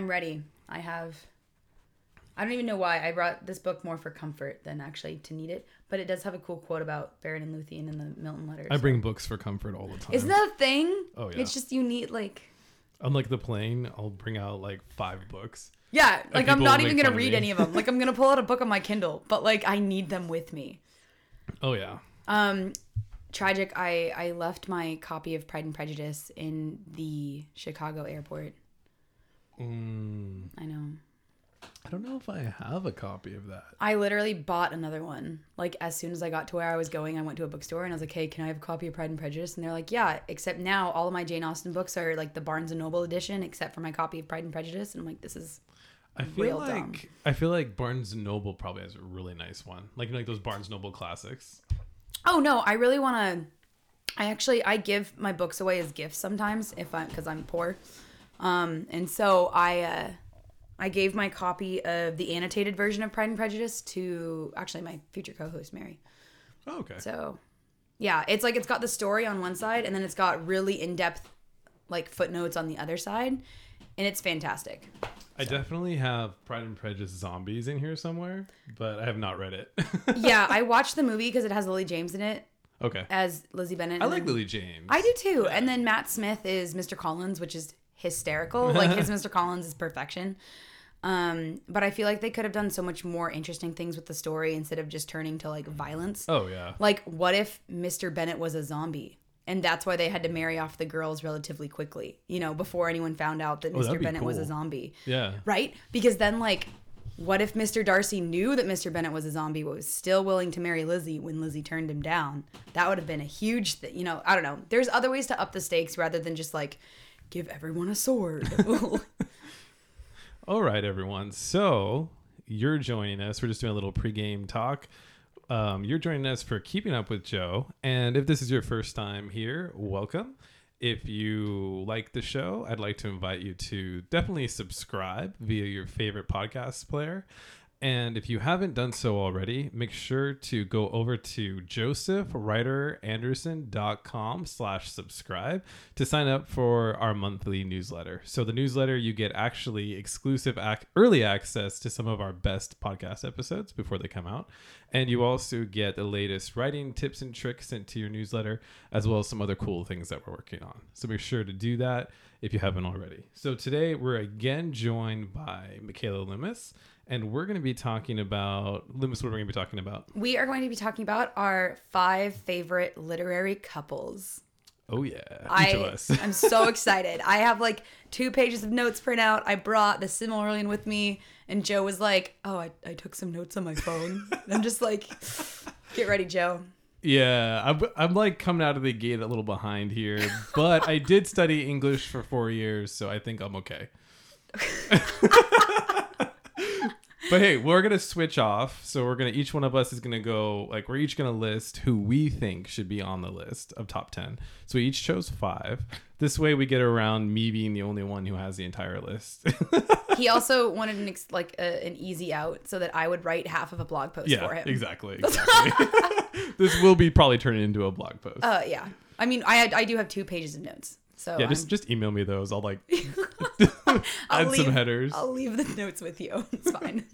I'm ready. I have. I don't even know why I brought this book more for comfort than actually to need it, but it does have a cool quote about Beren and Luthien in the Milton letters. I bring books for comfort all the time. Isn't that a thing? Oh, yeah. It's just you need like. Unlike the plane, I'll bring out like five books. Yeah, like I'm not even gonna read me. any of them. Like I'm gonna pull out a book on my Kindle, but like I need them with me. Oh yeah. Um, tragic. I I left my copy of Pride and Prejudice in the Chicago airport. Mm, I know. I don't know if I have a copy of that. I literally bought another one. Like as soon as I got to where I was going, I went to a bookstore and I was like, "Hey, can I have a copy of Pride and Prejudice?" And they're like, "Yeah." Except now, all of my Jane Austen books are like the Barnes and Noble edition, except for my copy of Pride and Prejudice. And I'm like, "This is I feel Real like dumb. I feel like Barnes and Noble probably has a really nice one, like you know, like those Barnes and Noble classics. Oh no, I really want to. I actually I give my books away as gifts sometimes if I because I'm poor, um, and so I uh, I gave my copy of the annotated version of Pride and Prejudice to actually my future co-host Mary. Oh, okay. So yeah, it's like it's got the story on one side and then it's got really in depth like footnotes on the other side, and it's fantastic. I definitely have Pride and Prejudice Zombies in here somewhere, but I have not read it. yeah, I watched the movie because it has Lily James in it okay. as Lizzie Bennet. I like then- Lily James. I do too. And then Matt Smith is Mr. Collins, which is hysterical. Like his Mr. Collins is perfection. Um, but I feel like they could have done so much more interesting things with the story instead of just turning to like violence. Oh yeah. Like, what if Mr. Bennet was a zombie? And that's why they had to marry off the girls relatively quickly, you know, before anyone found out that Oh, Mr. be Bennet was a zombie. Yeah. Right? Because then, like, what if Mr. Darcy knew that Mr. Bennet was a zombie, but was still willing to marry Lizzie when Lizzie turned him down? That would have been a huge thing. You know, I don't know. There's other ways to up the stakes rather than just like give everyone a sword. All right, everyone. So you're joining us. We're just doing a little pregame talk. Um, you're joining us for Keeping Up with Joe. And if this is your first time here, welcome. If you like the show, I'd like to invite you to definitely subscribe via your favorite podcast player. And if you haven't done so already, make sure to go over to josephwriteranderson.com slash subscribe to sign up for our monthly newsletter. So the newsletter, you get actually exclusive ac- early access to some of our best podcast episodes before they come out. And you also get the latest writing tips and tricks sent to your newsletter, as well as some other cool things that we're working on. So make sure to do that if you haven't already. So today we're again joined by Michaela Loomis, and we're going to be talking about Loomis. What are we going to be talking about? we are going to be talking about our five favorite literary couples. Oh yeah, each I of us. I'm so excited. I have like two pages of notes print out. I brought the Silmarillion with me, and Joe was like, "Oh, I, I took some notes on my phone." And I'm just like, "Get ready, Joe." Yeah, I'm, I'm like coming out of the gate a little behind here, but I did study English for four years, so I think I'm okay. but hey, we're gonna switch off. So we're gonna each one of us is gonna go like we're each gonna list who we think should be on the list of top ten. So we each chose five. This way we get around me being the only one who has the entire list. He also wanted an ex- like a, an easy out so that I would write half of a blog post for him. exactly. exactly. this will be probably turning into a blog post. Uh, yeah. I mean, I I do have two pages of notes, so yeah, I'm- just just email me those. I'll like I'll add leave, some headers. I'll leave the notes with you. It's fine.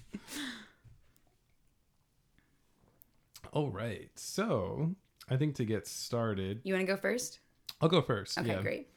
All right. So I think to get started, you want to go first? I'll go first. Okay, yeah. great.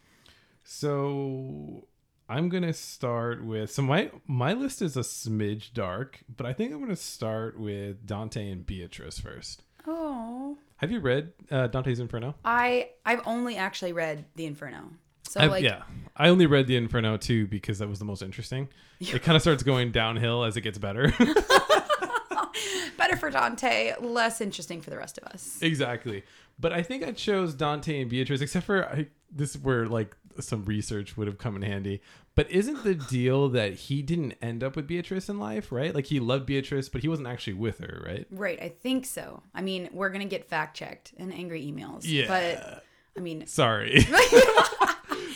So I'm gonna start with so my my list is a smidge dark, but I think I'm gonna start with Dante and Beatrice first. Oh, Have you read uh, Dante's Inferno? I I've only actually read The Inferno, so I've- like yeah, I only read the Inferno too because that was the most interesting. It kind of starts going downhill as it gets better. better for Dante, less interesting for the rest of us. exactly. But I think I chose Dante and Beatrice, except for I, this where like some research would have come in handy. But isn't the deal that he didn't end up with Beatrice in life, right? Like he loved Beatrice, but he wasn't actually with her, right? Right, I think so. I mean, we're gonna get fact checked and angry emails. Yeah. but I mean, Sorry.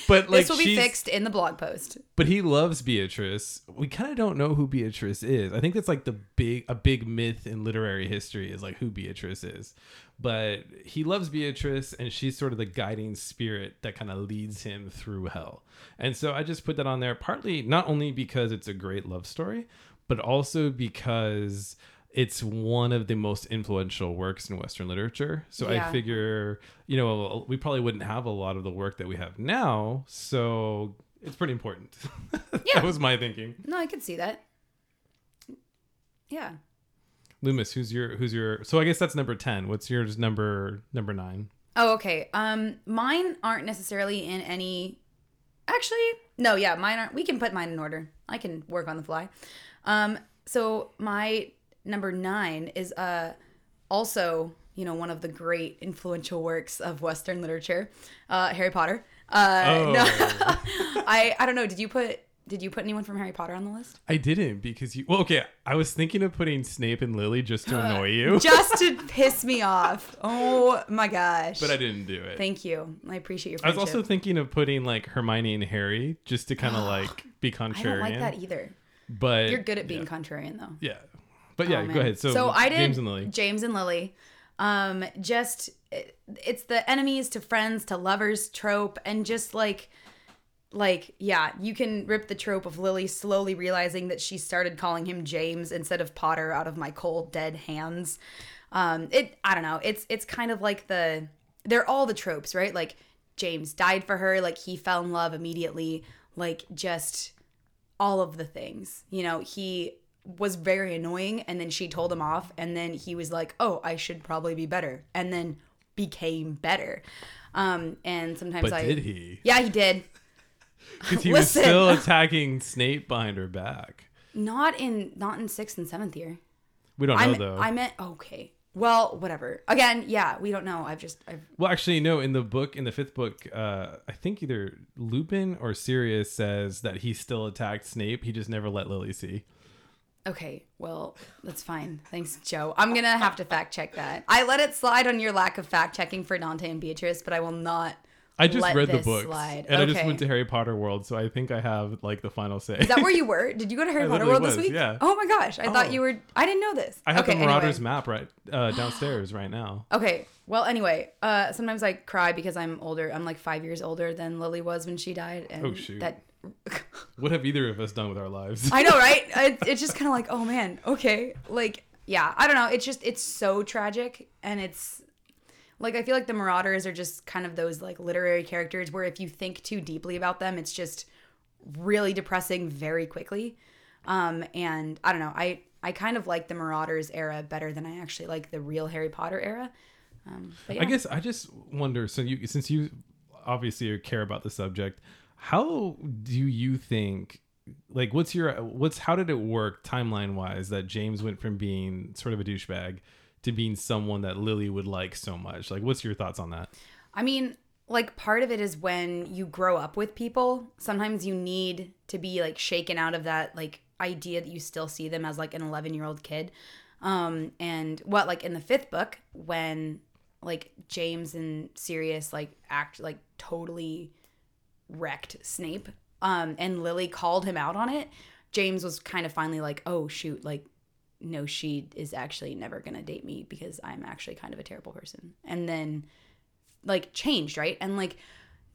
But like this will be fixed in the blog post. But he loves Beatrice. We kind of don't know who Beatrice is. I think that's like the big a big myth in literary history is like who Beatrice is. But he loves Beatrice and she's sort of the guiding spirit that kind of leads him through hell. And so I just put that on there partly not only because it's a great love story, but also because it's one of the most influential works in Western literature. So I figure, you know, we probably wouldn't have a lot of the work that we have now. So it's pretty important. Yeah. that was my thinking. No, I could see that. Yeah. Loomis, who's your who's your so I guess that's number ten. What's yours number number nine? Oh, okay. Um, mine aren't necessarily in any. Actually, no. Yeah, mine aren't. We can put mine in order. I can work on the fly. Um, so my number nine is uh also you know one of the great influential works of Western literature, uh, Harry Potter. Uh, Oh. no, I I don't know. Did you put did you put anyone from Harry Potter on the list? I didn't because you well okay, I was thinking of putting Snape and Lily just to annoy you. Just to piss me off. Oh my gosh. but I didn't do it. Thank you. I appreciate your Friendship. I was also thinking of putting like Hermione and Harry just to kind of like be I contrarian. don't like that either. But You're good at being yeah. contrarian though. Yeah. But yeah, Oh, go ahead. So, so I did James and Lily. James and Lily. Um, just it's the enemies to friends to lovers trope, and just like, like yeah, you can rip the trope of Lily slowly realizing that she started calling him James instead of Potter out of my cold dead hands. Um, it I don't know. It's it's kind of like the they're all the tropes, right? Like James died for her, like he fell in love immediately, like just all of the things. You know, he was very annoying and then she told him off and then he was like, "Oh, I should probably be better." And then became better. Um and sometimes But I did he? Yeah, he did. Because he was Listen. still attacking Snape behind her back. Not in not in 6th and 7th year. We don't know I though. I meant okay. Well, whatever. Again, yeah, we don't know. I've just I've Well, actually, no. In the book, in the fifth book, uh, I think either Lupin or Sirius says that he still attacked Snape. He just never let Lily see. Okay, well, that's fine. Thanks, Joe. I'm gonna have to fact check that. I let it slide on your lack of fact checking for Dante and Beatrice, but I will not. I just read the books, slide. and I just went to Harry Potter World, so I think I have like the final say. Is that where you were? Did you go to Harry Potter World this week? yeah. Oh my gosh, I Oh. thought you were. I didn't know this. I have okay, the Marauders anyway. map right uh, downstairs right now. Okay, well, anyway, uh, sometimes I cry because I'm older. I'm like five years older than Lily was when she died, and Oh, shoot. that. What have either of us done with our lives? I know, right? It, it's just kind of like, oh man, okay, like yeah, I don't know. It's just it's so tragic, and it's like I feel like the Marauders are just kind of those like literary characters where if you think too deeply about them, it's just really depressing very quickly. Um, and I don't know, I I kind of like the Marauders era better than I actually like the real Harry Potter era. Um, but yeah. I guess I just wonder. So you, since you obviously care about the subject, how do you think? Like, what's your what's how did it work timeline wise that James went from being sort of a douchebag to being someone that Lily would like so much? Like, what's your thoughts on that? I mean, like part of it is when you grow up with people, sometimes you need to be like shaken out of that like idea that you still see them as like an 11-year-old kid. Um and what like in the 5th book when like James and Sirius like act like totally wrecked Snape um and Lily called him out on it, James was kind of finally like, "Oh shoot, like no she is actually never going to date me because I'm actually kind of a terrible person." And then like changed, right? And like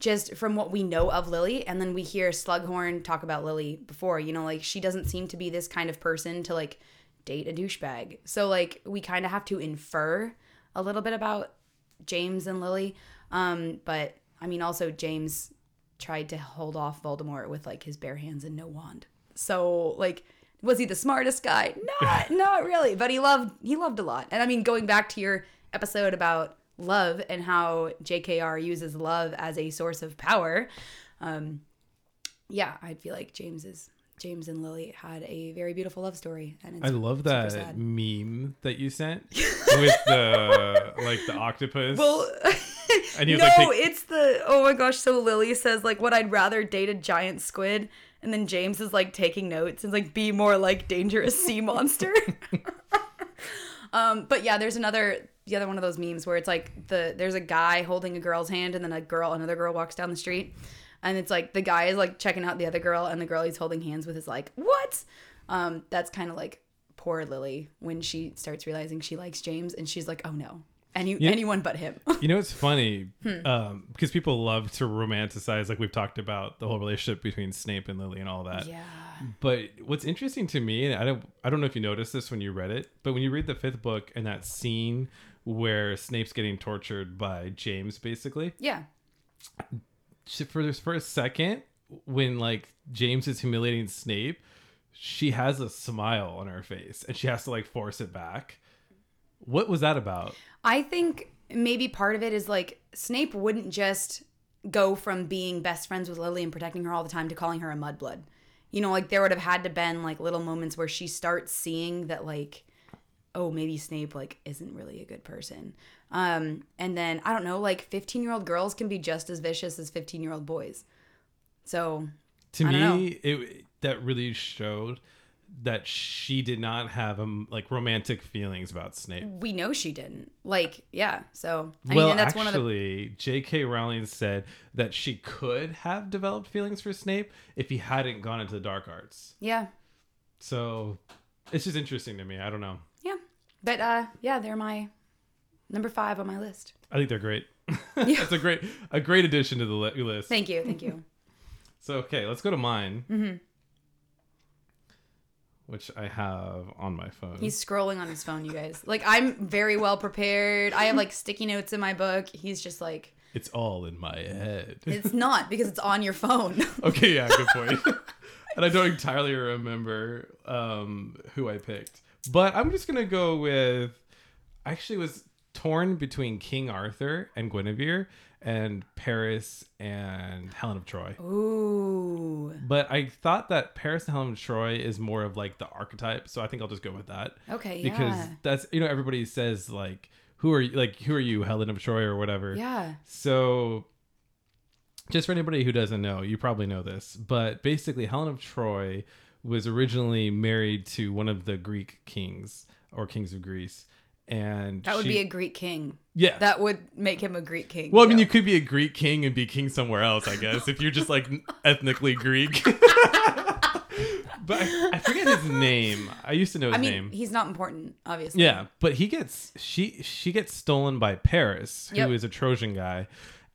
just from what we know of Lily, and then we hear Slughorn talk about Lily before, you know, like she doesn't seem to be this kind of person to like date a douchebag. So like we kind of have to infer a little bit about James and Lily. Um, but I mean also James tried to hold off Voldemort with like his bare hands and no wand. So like was he the smartest guy? Not not really, but he loved he loved a lot. And I mean going back to your episode about love and how JKR uses love as a source of power. Um yeah, I feel like James is James and Lily had a very beautiful love story and it's I love that meme that you sent with the like the octopus. Well, And he was no, like, take- it's the oh my gosh. So Lily says like, "What I'd rather date a giant squid," and then James is like taking notes and like, "Be more like dangerous sea monster." um, but yeah, there's another the other one of those memes where it's like the there's a guy holding a girl's hand and then a girl another girl walks down the street. and it's like the guy is like checking out the other girl, and the girl he's holding hands with is like, "What?" Um, that's kind of like poor Lily when she starts realizing she likes James, and she's like, "Oh no, any Yeah. anyone but him." You know, it's funny Hmm. um, because people love to romanticize, like we've talked about the whole relationship between Snape and Lily and all that. yeah, But what's interesting to me, and I don't, I don't know if you noticed this when you read it, but when you read the fifth book and that scene where Snape's getting tortured by James, basically, yeah, for this for a second, when like James is humiliating Snape, she has a smile on her face and she has to like force it back. What was that about? I think maybe part of it is like Snape wouldn't just go from being best friends with Lily and protecting her all the time to calling her a mudblood. You know, like there would have had to been like little moments where she starts seeing that like oh, maybe Snape like isn't really a good person. Um and then I don't know, like 15-year-old girls can be just as vicious as 15-year-old boys. So, to me it that really showed that she did not have um, like romantic feelings about Snape. we know she didn't. Like, yeah. So, I well, mean, that's one of the J.K. Rowling said that she could have developed feelings for Snape if he hadn't gone into the dark arts. Yeah. So it's just interesting to me. I don't know. Yeah. But uh yeah, they're my number 5 on my list. I think they're great. Yeah. it's a great a great addition to the list. Thank you. Thank you. So okay, let's go to mine, Mm-hmm. Which I have on my phone. He's scrolling on his phone, you guys. Like I'm very well prepared. I have like sticky notes in my book. He's just like it's all in my head. it's not because it's on your phone. okay, yeah, good point. and I don't entirely remember um, who I picked, but I'm just gonna go with. I actually was torn between King Arthur and Guinevere, and Paris and Helen of Troy. Ooh. But I thought that Paris and Helen of Troy is more of like the archetype, so I think I'll just go with that Okay, because yeah. that's you know everybody says like who are you like who are you Helen of Troy or whatever. Yeah. So, just for anybody who doesn't know, you probably know this, but basically, Helen of Troy was originally married to one of the Greek kings or kings of Greece, and That would she- be a Greek king. yeah. That would make him a Greek king. well, I mean, you could be a Greek king and be king somewhere else, I guess, if you're just like ethnically Greek. but I, I forget his name. I used to know his I mean, name. he's not important, obviously. Yeah, but he gets she she gets stolen by Paris, who is a Trojan guy,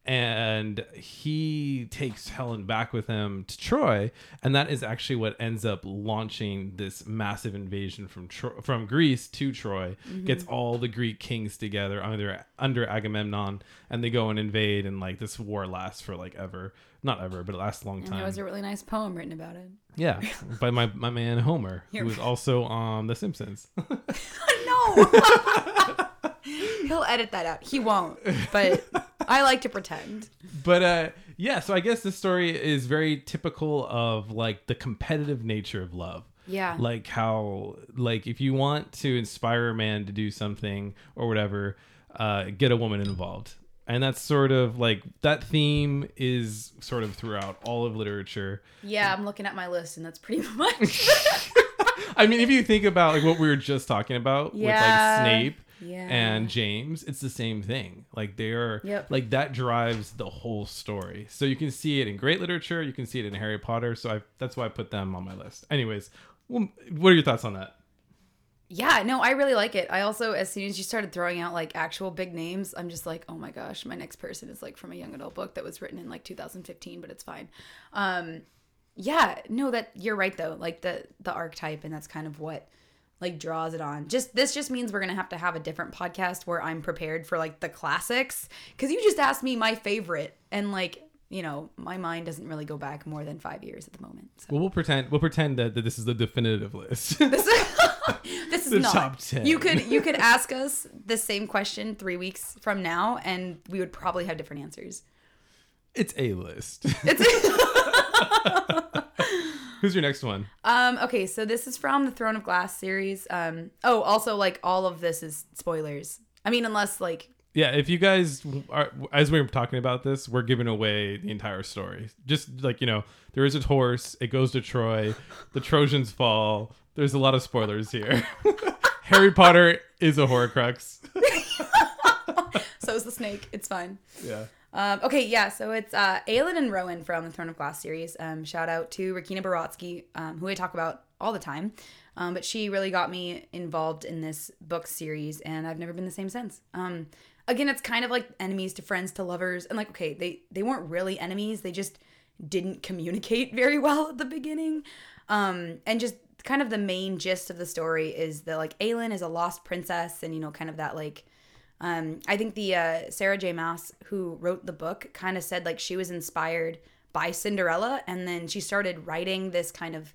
and he takes Helen back with him to Troy, and that is actually what ends up launching this massive invasion from Tro- from Greece to Troy. Mm-hmm. Gets all the Greek kings together under under Agamemnon, and they go and invade, and like this war lasts for like ever, not ever, but it lasts a long And time. there was a really nice poem written about it. yeah, by my my man Homer, You're who was also on The Simpsons. no. He'll edit that out. He won't. But I like to pretend. but uh yeah so i guess this story is very typical of like the competitive nature of love Yeah. like how like if you want to inspire a man to do something or whatever uh get a woman involved and that's sort of like that theme is sort of throughout all of literature Yeah, I'm looking at my list and that's pretty much. i mean if you think about like what we were just talking about with like snape Yeah. and James, it's the same thing. Like they are Yep. like that drives the whole story. So you can see it in great literature, you can see it in Harry Potter. So I that's why I put them on my list. Anyways, well, what are your thoughts on that? Yeah, no, I really like it. I also, as soon as you started throwing out like actual big names, I'm just like, oh my gosh, my next person is like from a young adult book that was written in like 2015, but it's fine. Um, yeah, no, that you're right though. Like the the archetype, and that's kind of what like draws it on. Just this just means we're gonna have to have a different podcast where I'm prepared for like the classics because you just asked me my favorite, and like you know, my mind doesn't really go back more than five years at the moment. So. Well, we'll pretend we'll pretend that, that this is the definitive list. This is, this is The not. top 10. You could you could ask us the same question three weeks from now, and we would probably have different answers. it's a list. It's Who's your next one? um okay. So this is from the Throne of Glass series. Um oh, also like all of this is spoilers. I mean, unless like Yeah, if you guys are as we were talking about this, we're giving away the entire story. Just like you know, there is a horse. It goes to Troy. The Trojans fall. There's a lot of spoilers here. Harry Potter is a Horcrux. so is the snake. It's fine. Yeah. Um, okay, yeah, so it's uh, Aelin and Rowan from the Throne of Glass series. Um, shout out to Rakina Baratsky, um, who I talk about all the time. Um, but she really got me involved in this book series, and I've never been the same since. Um, again, it's kind of like enemies to friends to lovers, and like, okay, they they weren't really enemies; they just didn't communicate very well at the beginning. Um, and just kind of the main gist of the story is that like Aelin is a lost princess, and you know, kind of that like um, I think the uh, Sarah J. Maas who wrote the book kind of said like she was inspired by Cinderella, and then she started writing this kind of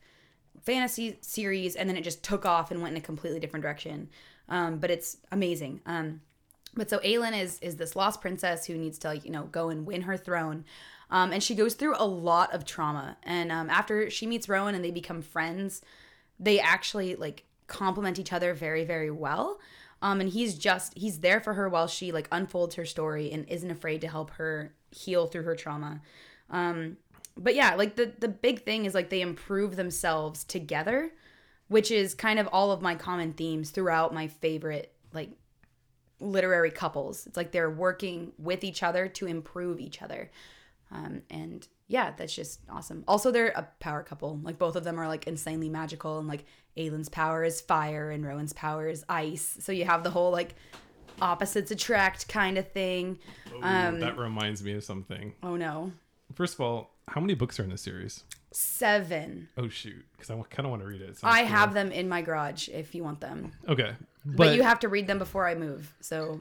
fantasy series, and then it just took off and went in a completely different direction. Um, but it's amazing. Um, but so Aelin is is this lost princess who needs to you know go and win her throne. Um, and she goes through a lot of trauma. And um, after she meets Rowan and they become friends, they actually like complement each other very, very well. Um, and he's just he's there for her while she like unfolds her story and isn't afraid to help her heal through her trauma. Um, but yeah, like the the big thing is like they improve themselves together, which is kind of all of my common themes throughout my favorite like literary couples. It's like they're working with each other to improve each other. Um, and yeah, that's just awesome. Also, they're a power couple. Like both of them are like insanely magical, and like Aelin's power is fire, and Rowan's power is ice. So you have the whole like opposites attract kind of thing. Ooh, Um, that reminds me of something. Oh no, First of all, how many books are in this series? seven. Oh shoot, because I kind of want to read it. I cool. have them in my garage if you want them, Okay, but, but, you have to read them before I move. So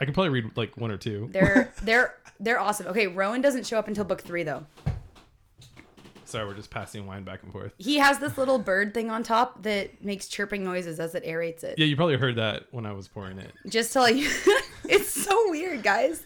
I can probably read like one or two. they're they're they're awesome. Okay, Rowan doesn't show up until book three though. Sorry, we're just passing wine back and forth. He has this little bird thing on top that makes chirping noises as it aerates it. Yeah, you probably heard that when I was pouring it. Just tell you, it's so weird, guys.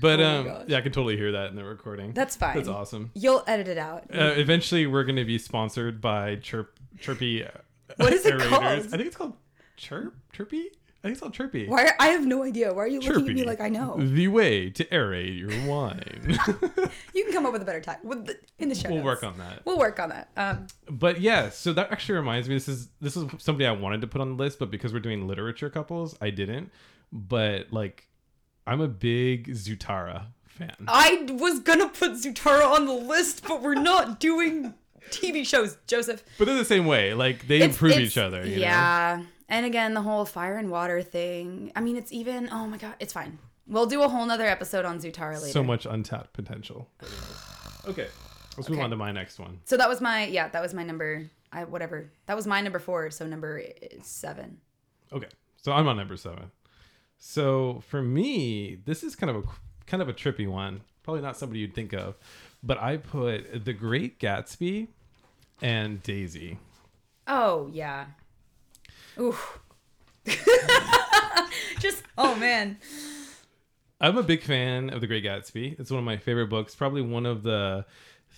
But Oh um, yeah, I can totally hear that in the recording. That's fine. That's awesome. You'll edit it out. Uh, eventually, we're going to be sponsored by Chirp Chirpy. uh, What is it aerators. called? I think it's called Chirp Chirpy. I think it's called Chirpy. Why? I have no idea. Why are you looking at Chirpy. me like I know? The way to aerate your wine. You can come up with a better with the, in the show. we'll notes. work on that. We'll work on that. Um, But yeah, so that actually reminds me. This is this is somebody I wanted to put on the list, but because we're doing literature couples, I didn't. But like, I'm a big Zutara fan. I was gonna put Zutara on the list, but we're not doing TV shows, Joseph. But they're the same way. Like they It's- improve it's- each other. You Know? yeah. And again, the whole fire and water thing. I mean, it's even. Oh my god, it's fine. We'll do a whole nother episode on Zutara later. So much untapped potential. Okay, let's move on to my next one. So that was my yeah, that was my number. I whatever. That was my number four. So number seven. Okay, so I'm on number seven. So for me, this is kind of a kind of a trippy one. Probably not somebody you'd think of, but I put The Great Gatsby and Daisy. Oh yeah. Ooh. Just oh man. I'm a big fan of The Great Gatsby. It's one of my favorite books. Probably one of the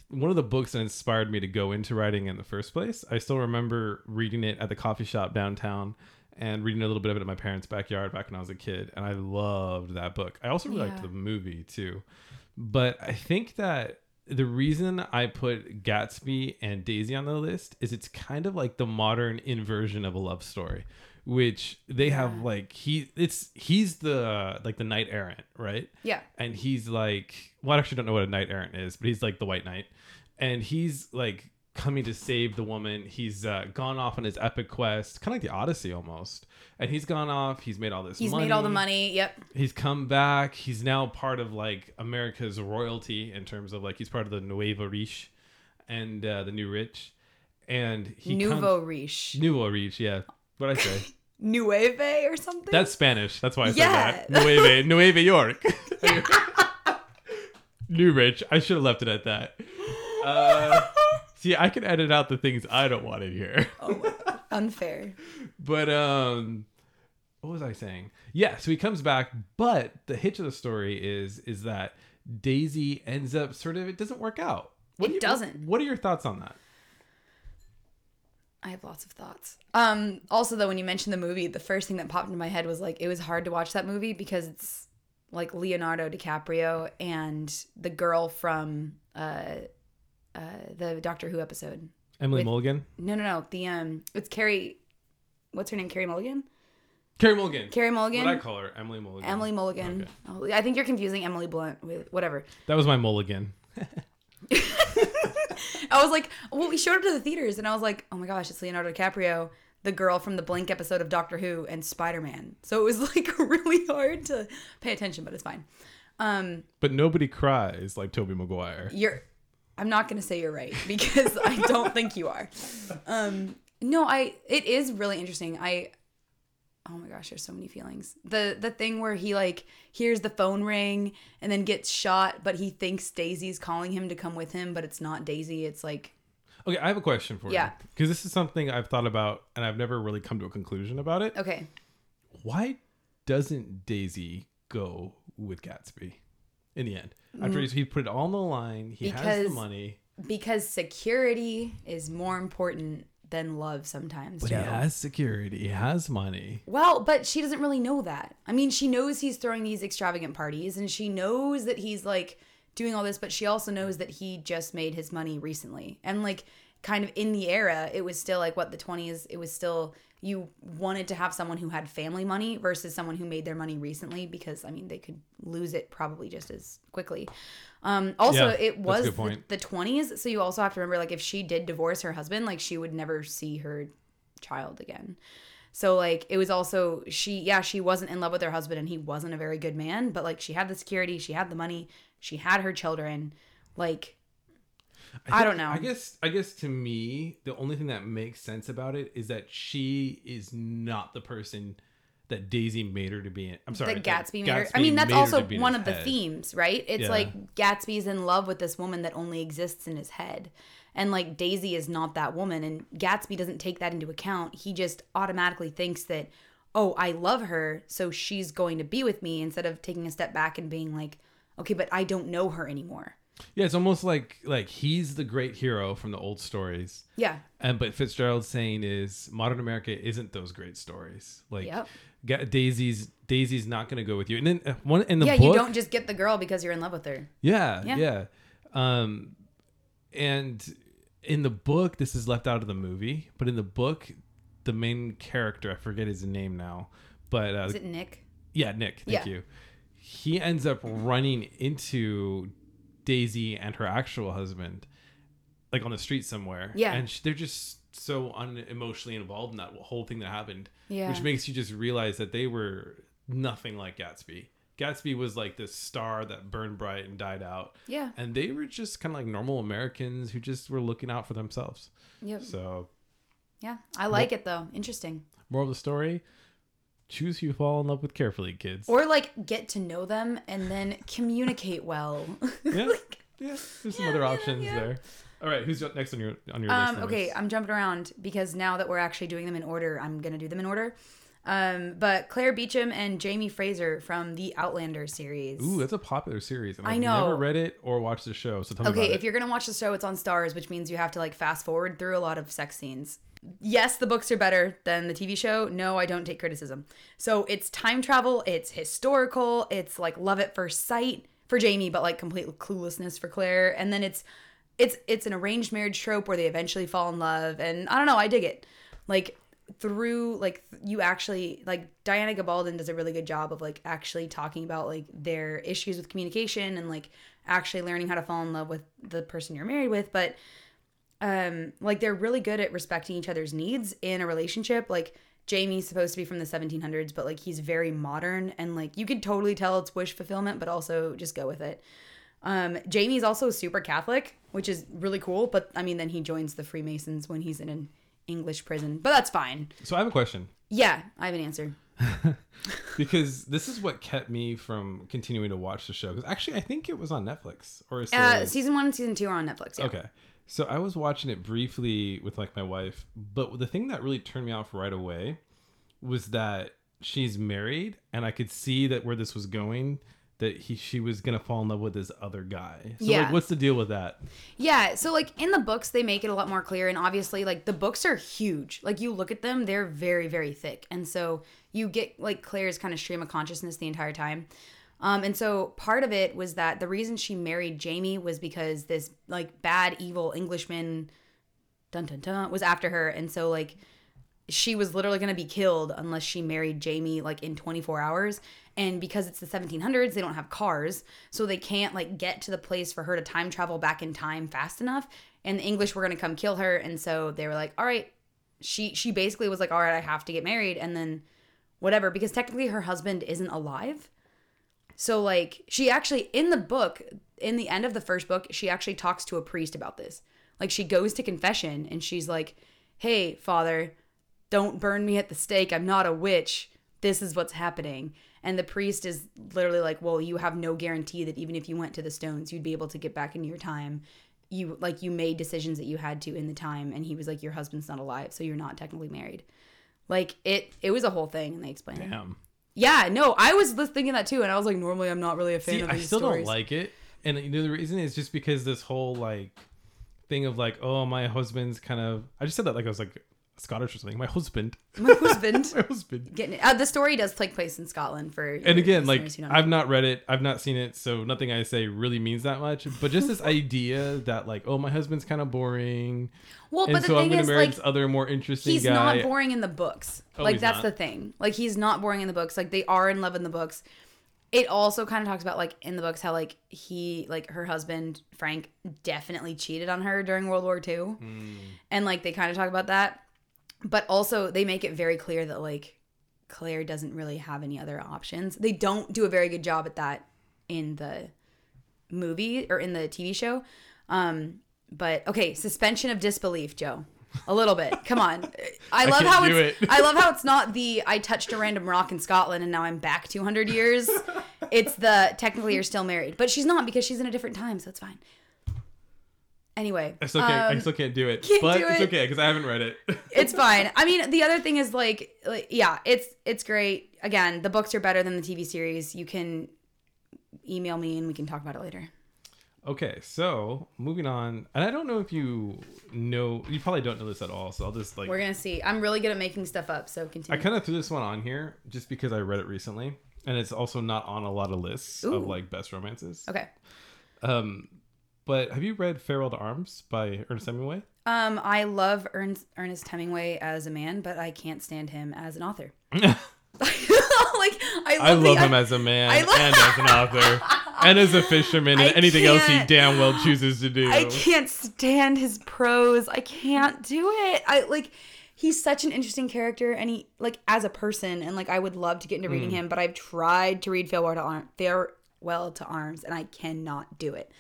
one of the books that inspired me to go into writing in the first place. I still remember reading it at the coffee shop downtown and reading a little bit of it in my parents' backyard back when I was a kid, and I loved that book. I also really liked the movie too. But I think that the reason I put Gatsby and Daisy on the list is it's kind of like the modern inversion of a love story, which they have like he it's he's the like the knight errant, right? Yeah. and he's like well i actually don't know what a knight errant is but he's like the white knight and he's like coming to save the woman he's uh, gone off on his epic quest kind of like the odyssey almost and he's gone off he's made all this He's money made all the money. Yep. he's come back he's now part of like america's royalty in terms of like he's part of the Nueva riche and uh, the new rich and he Nouveau comes, riche. nouveau riche yeah what i say Nueve or something? that's spanish that's why i said that nueve nueve york New Rich. I should have left it at that. Uh, see, I can edit out the things I don't want in here. oh, unfair. But um, what was I saying? Yeah, so he comes back, but the hitch of the story is is that Daisy ends up sort of it doesn't work out. It do you- doesn't. What, what are your thoughts on that? I have lots of thoughts. Um, also, though, when you mentioned the movie, the first thing that popped into my head was like it was hard to watch that movie because it's like Leonardo DiCaprio and the girl from uh, uh, the Doctor Who episode. Emily With- Mulligan. No, no, no. The um, it's Carrie. What's her name? Carey Mulligan. Carey Mulligan. Carey Mulligan. What I call her, Emily Mulligan. Emily Mulligan. Okay. Oh, I think you're confusing Emily Blunt with whatever. That was my Mulligan. I was like, well, we showed up to the theaters, and I was like, oh my gosh, it's Leonardo DiCaprio, the girl from the blank episode of Doctor Who, and Spider Man. So it was like really hard to pay attention, but it's fine. Um, But nobody cries like Tobey Maguire. you're, I'm not gonna say you're right because I don't think you are. Um, no, I. It is really interesting. I. Oh my gosh, there's so many feelings. The the thing where he like hears the phone ring and then gets shot, but he thinks Daisy's calling him to come with him, but it's not Daisy. It's like Okay, I have a question for Yeah. you. Because this is something I've thought about and I've never really come to a conclusion about it. okay. Why doesn't Daisy go with Gatsby in the end? After he's, he put it all on the line, he has the Mm. Because- money, because security is more important than love sometimes but Joe. he has security, he has money. well but she doesn't really know that i mean she knows he's throwing these extravagant parties and she knows that he's like doing all this but she also knows that he just made his money recently and like kind of in the era it was still like what the 20s it was still you wanted to have someone who had family money versus someone who made their money recently because i mean they could lose it probably just as quickly. Um also Yeah, it was the, the 20s so you also have to remember like if she did divorce her husband like she would never see her child again. So like it was also she yeah she wasn't in love with her husband and he wasn't a very good man but like she had the security she had the money she had her children like I don't know. I guess I guess to me, the only thing that makes sense about it is that she is not the person that Daisy made her to be. I'm sorry, that Gatsby made her. I mean, that's also in one of the themes, right? It's Yeah. like Gatsby's in love with this woman that only exists in his head. And like Daisy is not that woman. And Gatsby doesn't take that into account. He just automatically thinks that, oh, I love her. So she's going to be with me instead of taking a step back and being like, okay, but I don't know her anymore. Yeah, it's almost like like he's the great hero from the old stories. Yeah. And but Fitzgerald's saying is modern America isn't those great stories. Like Yep. Ga- Daisy's Daisy's not going to go with you. And then uh, one in the yeah, book, you don't just get the girl because you're in love with her. Yeah, Yeah. yeah. Um, and in the book, this is left out of the movie, but in the book, the main character, I forget his name now, but uh, Is it Nick? yeah, Nick, thank Yeah. you. He ends up running into Daisy and her actual husband, like on the street somewhere. Yeah. and sh- they're just so unemotionally involved in that whole thing that happened. Yeah. which makes you just realize that they were nothing like Gatsby. Gatsby was like this star that burned bright and died out. Yeah. And they were just kind of like normal Americans who just were looking out for themselves. Yep. So, Yeah. I like it though. Interesting. moral of the story choose who you fall in love with carefully, kids. Or like get to know them and then communicate well. yeah. Like, yeah. There's some yeah, other options yeah. there. All right. Who's next on your on your um, list? okay, I'm jumping around because now that we're actually doing them in order, I'm gonna do them in order. Um, but Claire Beauchamp and Jamie Fraser from the Outlander series. Ooh, that's a popular series. And I I've know. never read it or watched the show. So tell me Okay, if it. you're gonna watch the show, it's on Starz, which means you have to like fast forward through a lot of sex scenes. Yes, the books are better than the TV show. No, I don't take criticism. So it's time travel, it's historical, it's like love at first sight for Jamie, but like complete cluelessness for Claire. And then it's it's it's an arranged marriage trope where they eventually fall in love, and I don't know, I dig it. Like through like you actually like Diana Gabaldon does a really good job of like actually talking about like their issues with communication and like actually learning how to fall in love with the person you're married with but um like they're really good at respecting each other's needs in a relationship like Jamie's supposed to be from the 1700s but like he's very modern and like you could totally tell it's wish fulfillment but also just go with it um Jamie's also super Catholic which is really cool but I mean then he joins the Freemasons when he's in an English prison but that's fine so I have a question. yeah I have an answer because this is what kept me from continuing to watch the show. Because actually, I think it was on Netflix or is uh season 1 and season 2 are on Netflix yeah. okay. So I was watching it briefly with like my wife, but the thing that really turned me off right away was that she's married, and I could see that where this was going, that he she was gonna fall in love with this other guy. So Yeah. like, what's the deal with that? Yeah, so like in the books they make it a lot more clear and obviously like the books are huge. Like you look at them, they're very very thick. And so you get like Claire's kind of stream of consciousness the entire time. Um and so part of it was that the reason she married Jamie was because this like bad evil Englishman dun dun dun was after her and so like she was literally going to be killed unless she married Jamie like in 24 hours. And because it's the 1700s, they don't have cars, so they can't like get to the place for her to time travel back in time fast enough. And the English were going to come kill her, and so they were like, "All right." She she basically was like, "All right, I have to get married," and then whatever because technically her husband isn't alive. So like she actually in the book, in the end of the first book, she actually talks to a priest about this. Like she goes to confession and she's like, "Hey, father, don't burn me at the stake. I'm not a witch. This is what's happening." And the priest is literally like, "Well, you have no guarantee that even if you went to the stones, you'd be able to get back into your time. You like you made decisions that you had to in the time." And he was like, "Your husband's not alive, so you're not technically married." Like it it was a whole thing and they explained it. Yeah, no, I was thinking that too, and I was like, normally I'm not really a fan See, of these I still stories. don't like it, and you know the reason is just because this whole like thing of like, oh, my husband's kind of. I just said that like I was like Scottish or something. My husband, My husband. my husband. Getting uh, the story does take place in Scotland for And again, like listeners who don't I've not read it, I've not seen it, so nothing I say really means that much. But just this idea that like, oh, my husband's kind of boring, well, but the so thing is, marry like, this other more interesting he's guy. not boring in the books. Oh, like that's not? the thing. Like he's not boring in the books. Like they are in love in the books. It also kind of talks about like in the books how like he like her husband Frank definitely cheated on her during World War II, Hmm. and like they kind of talk about that. But also they make it very clear that like Claire doesn't really have any other options. They don't do a very good job at that in the movie or in the TV show. Um, but okay, suspension of disbelief, Joe. A little bit. Come on. I love can't how it's it. I love how it's not the I touched a random rock in Scotland and now I'm back 200 years. It's the technically you're still married, but she's not because she's in a different time, so it's fine. Anyway, I still can't. I um, still can't do it. can't but do it's it. okay because I haven't read it. it's fine. I mean, the other thing is like, like, yeah, it's it's great. Again, the books are better than the TV series. You can email me and we can talk about it later. okay, so moving on, and I don't know if you know. You probably don't know this at all. So I'll just like We're gonna see. I'm really good at making stuff up, so continue. I kind of threw this one on here just because I read it recently, and it's also not on a lot of lists Ooh. of like best romances. okay. Um, but have you read Farewell to Arms by Ernest Hemingway? Um, I love Ernest, Ernest Hemingway as a man, but I can't stand him as an author. like I love, I the- love him as a man I love- and as an author and as a fisherman and I anything else he damn well chooses to do. I can't stand his prose. I can't do it. I like he's such an interesting character and he like as a person and like I would love to get into reading him, but I've tried to read Farewell to Arms Farewell to Arms and I cannot do it.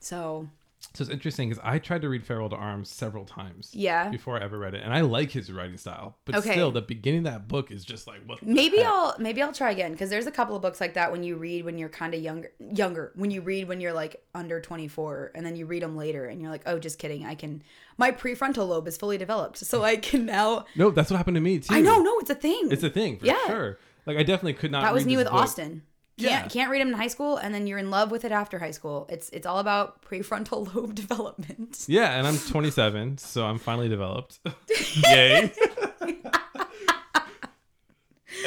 So So it's interesting because I tried to read Farewell to Arms several times. Yeah. Before I ever read it, and I like his writing style, but Okay. still, the beginning of that book is just like what. maybe? I'll maybe I'll try again because there's a couple of books like that when you read when you're kind of younger younger when you read when you're like under 24 and then you read them later and you're like oh just kidding I can my prefrontal lobe is fully developed so I can now No, that's what happened to me too. I know no it's a thing It's a thing for Yeah. sure. Like I definitely could not. that was me with book. Austen can't Yeah. can't read him in high school and then you're in love with it after high school it's it's all about prefrontal lobe development Yeah, and I'm 27, so I'm finally developed. Yay.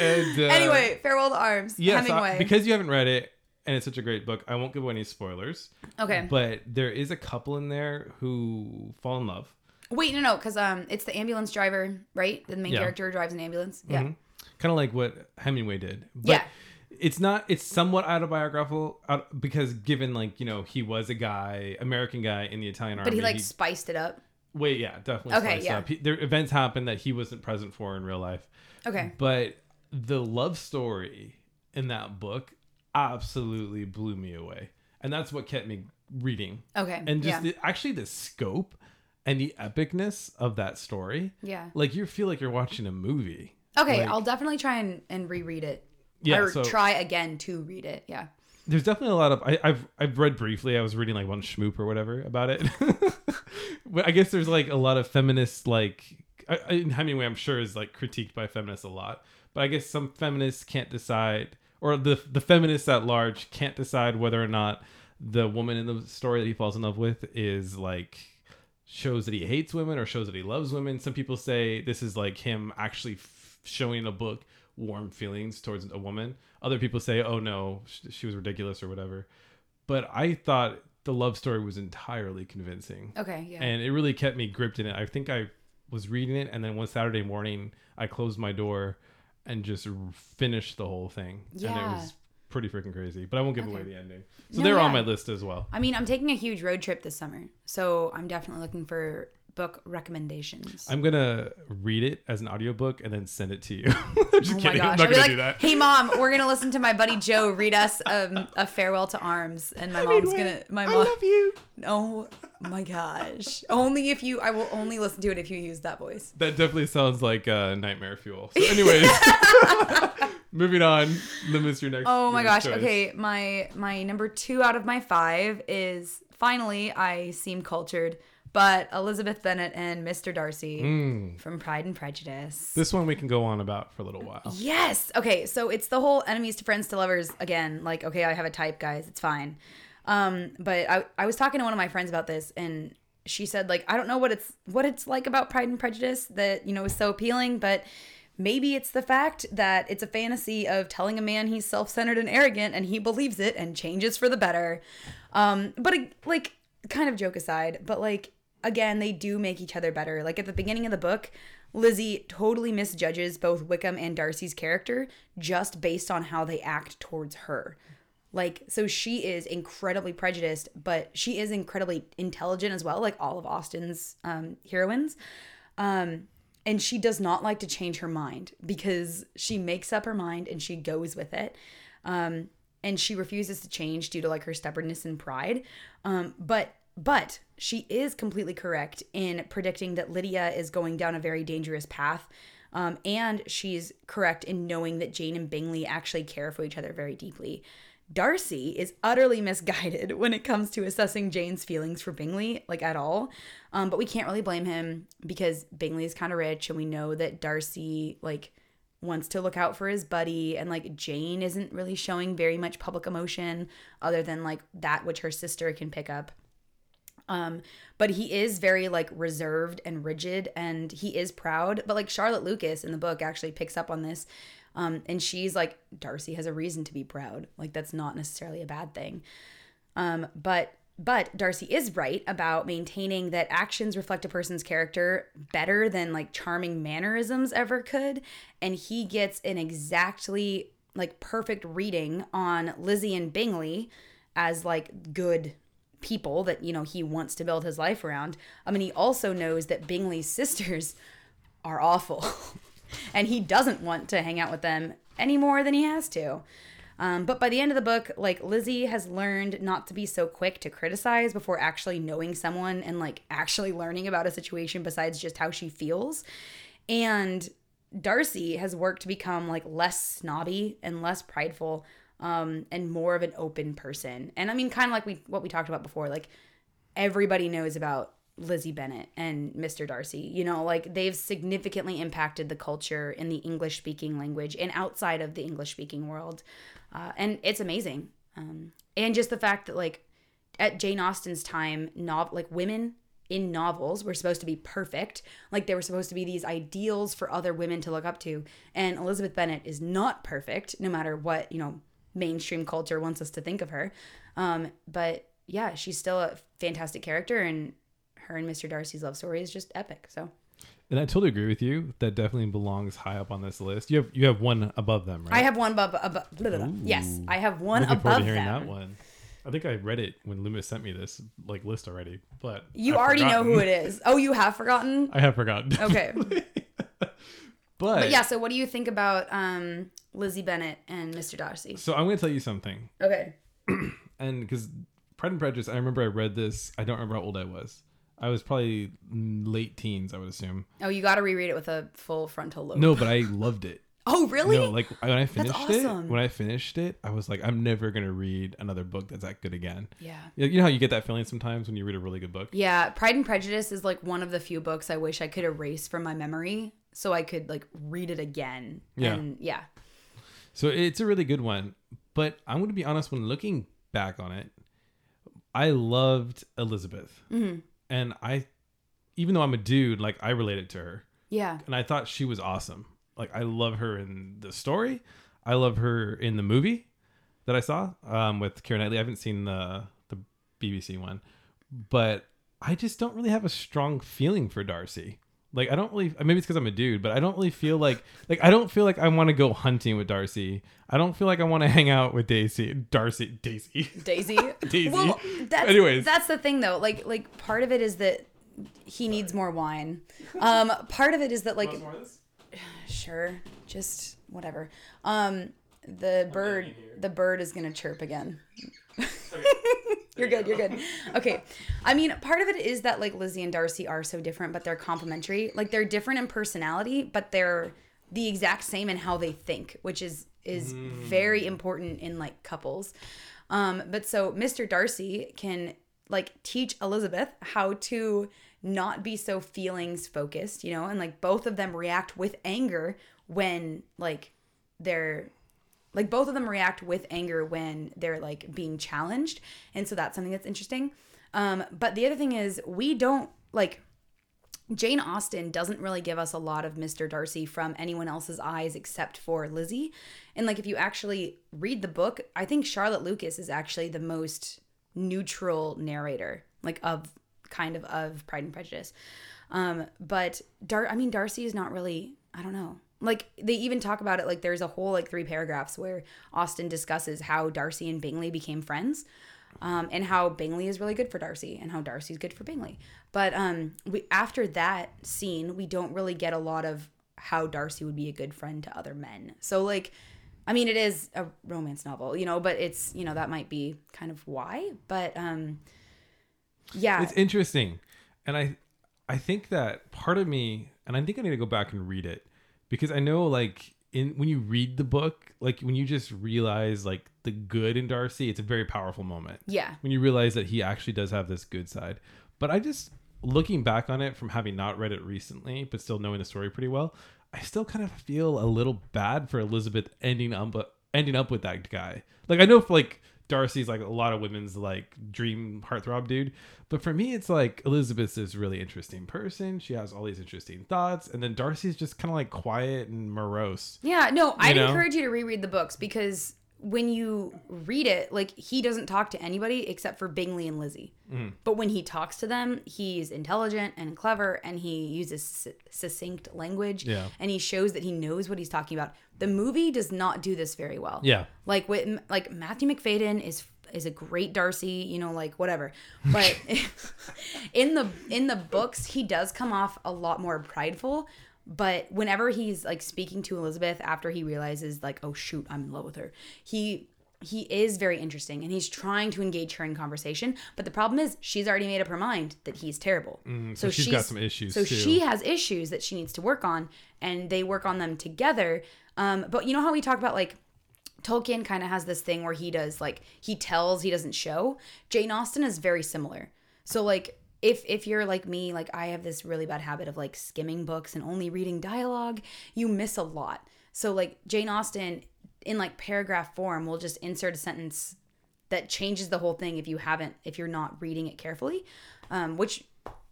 and uh, anyway farewell to arms yeah, so Hemingway because you haven't read it and it's such a great book, I won't give away any spoilers. okay But there is a couple in there who fall in love. wait no no because um it's the ambulance driver right the main Yeah. character drives an ambulance yeah kind of like what Hemingway did. But Yeah. It's not. It's somewhat autobiographical because given like you know he was a guy, American guy in the Italian army. but he like spiced it up wait, yeah, definitely. Okay, spiced yeah. up. He, there events happened that he wasn't present for in real life. okay But the love story in that book absolutely blew me away, and that's what kept me reading. Okay. And just yeah. the, actually the scope and the epicness of that story. yeah. Like you feel like you're watching a movie. Okay, like- I'll definitely try and, and reread it. Yeah, Or so- try again to read it. Yeah. there's definitely a lot of I, I've I've read briefly. I was reading like one Shmoop or whatever about it. but I guess there's like a lot of feminists like I, I, Hemingway. I'm sure is like critiqued by feminists a lot. But I guess some feminists can't decide, or the the feminists at large can't decide whether or not the woman in the story that he falls in love with is like shows that he hates women or shows that he loves women. Some people say this is like him actually f- showing in a book warm feelings towards a woman. Other people say, oh no, sh- she was ridiculous or whatever. But I thought the love story was entirely convincing. Okay. Yeah. And it really kept me gripped in it. I think I was reading it, and then one Saturday morning, I closed my door and just finished the whole thing, and it was pretty freaking crazy. But I won't give away the ending. So No, they're on my list as well. I mean, I'm taking a huge road trip this summer, so I'm definitely looking for book recommendations. I'm gonna read it as an audiobook and then send it to you. just Oh my kidding. gosh! I'm not gonna like, do that. "Hey, mom, we're gonna listen to my buddy Joe read us um, a farewell to arms," and my mom's gonna. My mom I love you. Oh my gosh! Only if you. I will only listen to it if you use that voice. That definitely sounds like uh, nightmare fuel. So, anyways, moving on. Limits your next. Oh my gosh. choice. Okay, my my number two out of my five is finally I seem cultured, but Elizabeth Bennet and Mr. Darcy Mm. from Pride and Prejudice. This one we can go on about for a little while. Yes. Okay. So it's the whole enemies to friends to lovers again. Like, okay, I have a type, guys. It's fine. Um, but I, I was talking to one of my friends about this, and she said, like, I don't know what it's what it's like about Pride and Prejudice that you know is so appealing, but maybe it's the fact that it's a fantasy of telling a man he's self-centered and arrogant, and he believes it and changes for the better. Um, but like, kind of joke aside, but like again, they do make each other better. Like at the beginning of the book, Lizzie totally misjudges both Wickham and Darcy's character just based on how they act towards her. Like, so she is incredibly prejudiced, but she is incredibly intelligent as well, like all of Austen's um, heroines. Um, and she does not like to change her mind because she makes up her mind and she goes with it. Um, and she refuses to change due to like her stubbornness and pride. Um, but but she is completely correct in predicting that Lydia is going down a very dangerous path. Um, and she's correct in knowing that Jane and Bingley actually care for each other very deeply. Darcy is utterly misguided when it comes to assessing Jane's feelings for Bingley, like at all. Um, but we can't really blame him because Bingley is kind of rich, and we know that Darcy like wants to look out for his buddy, and like Jane isn't really showing very much public emotion other than like that which her sister can pick up. Um, but he is very like reserved and rigid and he is proud. But like Charlotte Lucas in the book actually picks up on this. Um, and she's like, Darcy has a reason to be proud. Like that's not necessarily a bad thing. Um, but but Darcy is right about maintaining that actions reflect a person's character better than like charming mannerisms ever could. And he gets an exactly like perfect reading on Lizzie and Bingley as like good people that you know he wants to build his life around. I mean, he also knows that Bingley's sisters are awful, and he doesn't want to hang out with them any more than he has to. Um, but by the end of the book, like Lizzie has learned not to be so quick to criticize before actually knowing someone and like actually learning about a situation besides just how she feels. And Darcy has worked to become like less snobby and less prideful um, and more of an open person. And I mean, kind of like we what we talked about before, like everybody knows about Lizzie Bennet and Mr. Darcy. You know, like they've significantly impacted the culture in the English speaking language and outside of the English speaking world. Uh, and it's amazing. Um, and just the fact that, like, at Jane Austen's time, nov- like women in novels were supposed to be perfect. Like they were supposed to be these ideals for other women to look up to. And Elizabeth Bennet is not perfect, no matter what, you know, mainstream culture wants us to think of her. Um, but yeah, she's still a fantastic character and her and Mr. Darcy's love story is just epic. So And I totally agree with you. That definitely belongs high up on this list. You have you have one above them, right? I have one above, above blah, blah, blah. yes, I have one Looking forward above to hearing them. that one. I think I read it when Loomis sent me this like list already, but You I've already know who it is. Oh, you have forgotten? I have forgotten. Okay. but, But yeah, so what do you think about um, Lizzie Bennet and Mr. Darcy? So I'm going to tell you something, Okay. and because Pride and Prejudice, I remember I read this. I don't remember how old I was. I was probably late teens, I would assume. Oh, you got to reread it with a full frontal lobe. No, but I loved it. Oh, really? No, like when I finished it, awesome. when I finished it, I was like, I'm never gonna read another book that's that good again. yeah. You you know how you get that feeling sometimes when you read a really good book. Yeah, Pride and Prejudice is like one of the few books I wish I could erase from my memory so I could like read it again. Yeah. And yeah. So it's a really good one. But I'm going to be honest, when looking back on it, I loved Elizabeth. Mm-hmm. And I, even though I'm a dude, like I related to her. Yeah. And I thought she was awesome. Like I love her in the story. I love her in the movie that I saw um, with Keira Knightley. I haven't seen the, the BBC one. But I just don't really have a strong feeling for Darcy. Like I don't really maybe it's because I'm a dude, but I don't really feel like like I don't feel like I want to go hunting with Darcy. I don't feel like I want to hang out with Daisy. Darcy, Daisy. Daisy. Daisy. Well, that's Anyways. that's the thing though. Like like part of it is that he needs more wine. Um, part of it is that like sure, just whatever. Um, the bird the bird is gonna chirp again. You're good. You're good. Okay. I mean, part of it is that like Lizzie and Darcy are so different, but they're complementary. Like they're different in personality, but they're the exact same in how they think, which is is very important in like couples. Um, but so Mr. Darcy can like teach Elizabeth how to not be so feelings focused, you know, and like both of them react with anger when like they're like both of them react with anger when they're like being challenged and so that's something that's interesting um but the other thing is we don't like Jane Austen doesn't really give us a lot of Mr. Darcy from anyone else's eyes except for Lizzie. And like if you actually read the book, I think Charlotte Lucas is actually the most neutral narrator like of kind of of Pride and Prejudice. Um but Dar I mean Darcy is not really I don't know. Like they even talk about it like there's a whole like three paragraphs where Austen discusses how Darcy and Bingley became friends um, and how Bingley is really good for Darcy and how Darcy's good for Bingley. But um, we after that scene, we don't really get a lot of how Darcy would be a good friend to other men. So like, I mean, it is a romance novel, you know, but it's you know that might be kind of why. But um, yeah, It's interesting, and I I think that part of me, and I think I need to go back and read it because I know like in when you read the book, like when you just realize like the good in Darcy, it's a very powerful moment. yeah, when you realize that he actually does have this good side. But I just looking back on it from having not read it recently, but still knowing the story pretty well, I still kind of feel a little bad for Elizabeth ending up ending up with that guy. Like I know for like Darcy's like a lot of women's like dream heartthrob dude, but for me it's like Elizabeth's this really interesting person. She has all these interesting thoughts, and then Darcy's just kind of like quiet and morose. yeah. No, I'd know? encourage you to reread the books because when you read it, like he doesn't talk to anybody except for Bingley and Lizzie. Mm-hmm. But when he talks to them, he's intelligent and clever, and he uses succinct language. Yeah. and he shows that he knows what he's talking about. The movie does not do this very well. Yeah. like with like Matthew Macfadyen is is a great Darcy, you know, like whatever. But in the in the books, he does come off a lot more prideful. But whenever he's like speaking to Elizabeth after he realizes like, oh shoot, I'm in love with her, he he is very interesting and he's trying to engage her in conversation. But the problem is she's already made up her mind that he's terrible. Mm, so she's got some issues, So too. she has issues that she needs to work on, and they work on them together. Um, but you know how we talk about like Tolkien kind of has this thing where he does like he tells, he doesn't show. Jane Austen is very similar. So like if if you're like me, like I have this really bad habit of like skimming books and only reading dialogue, you miss a lot. So like Jane Austen in like paragraph form will just insert a sentence that changes the whole thing if you haven't if you're not reading it carefully. Um which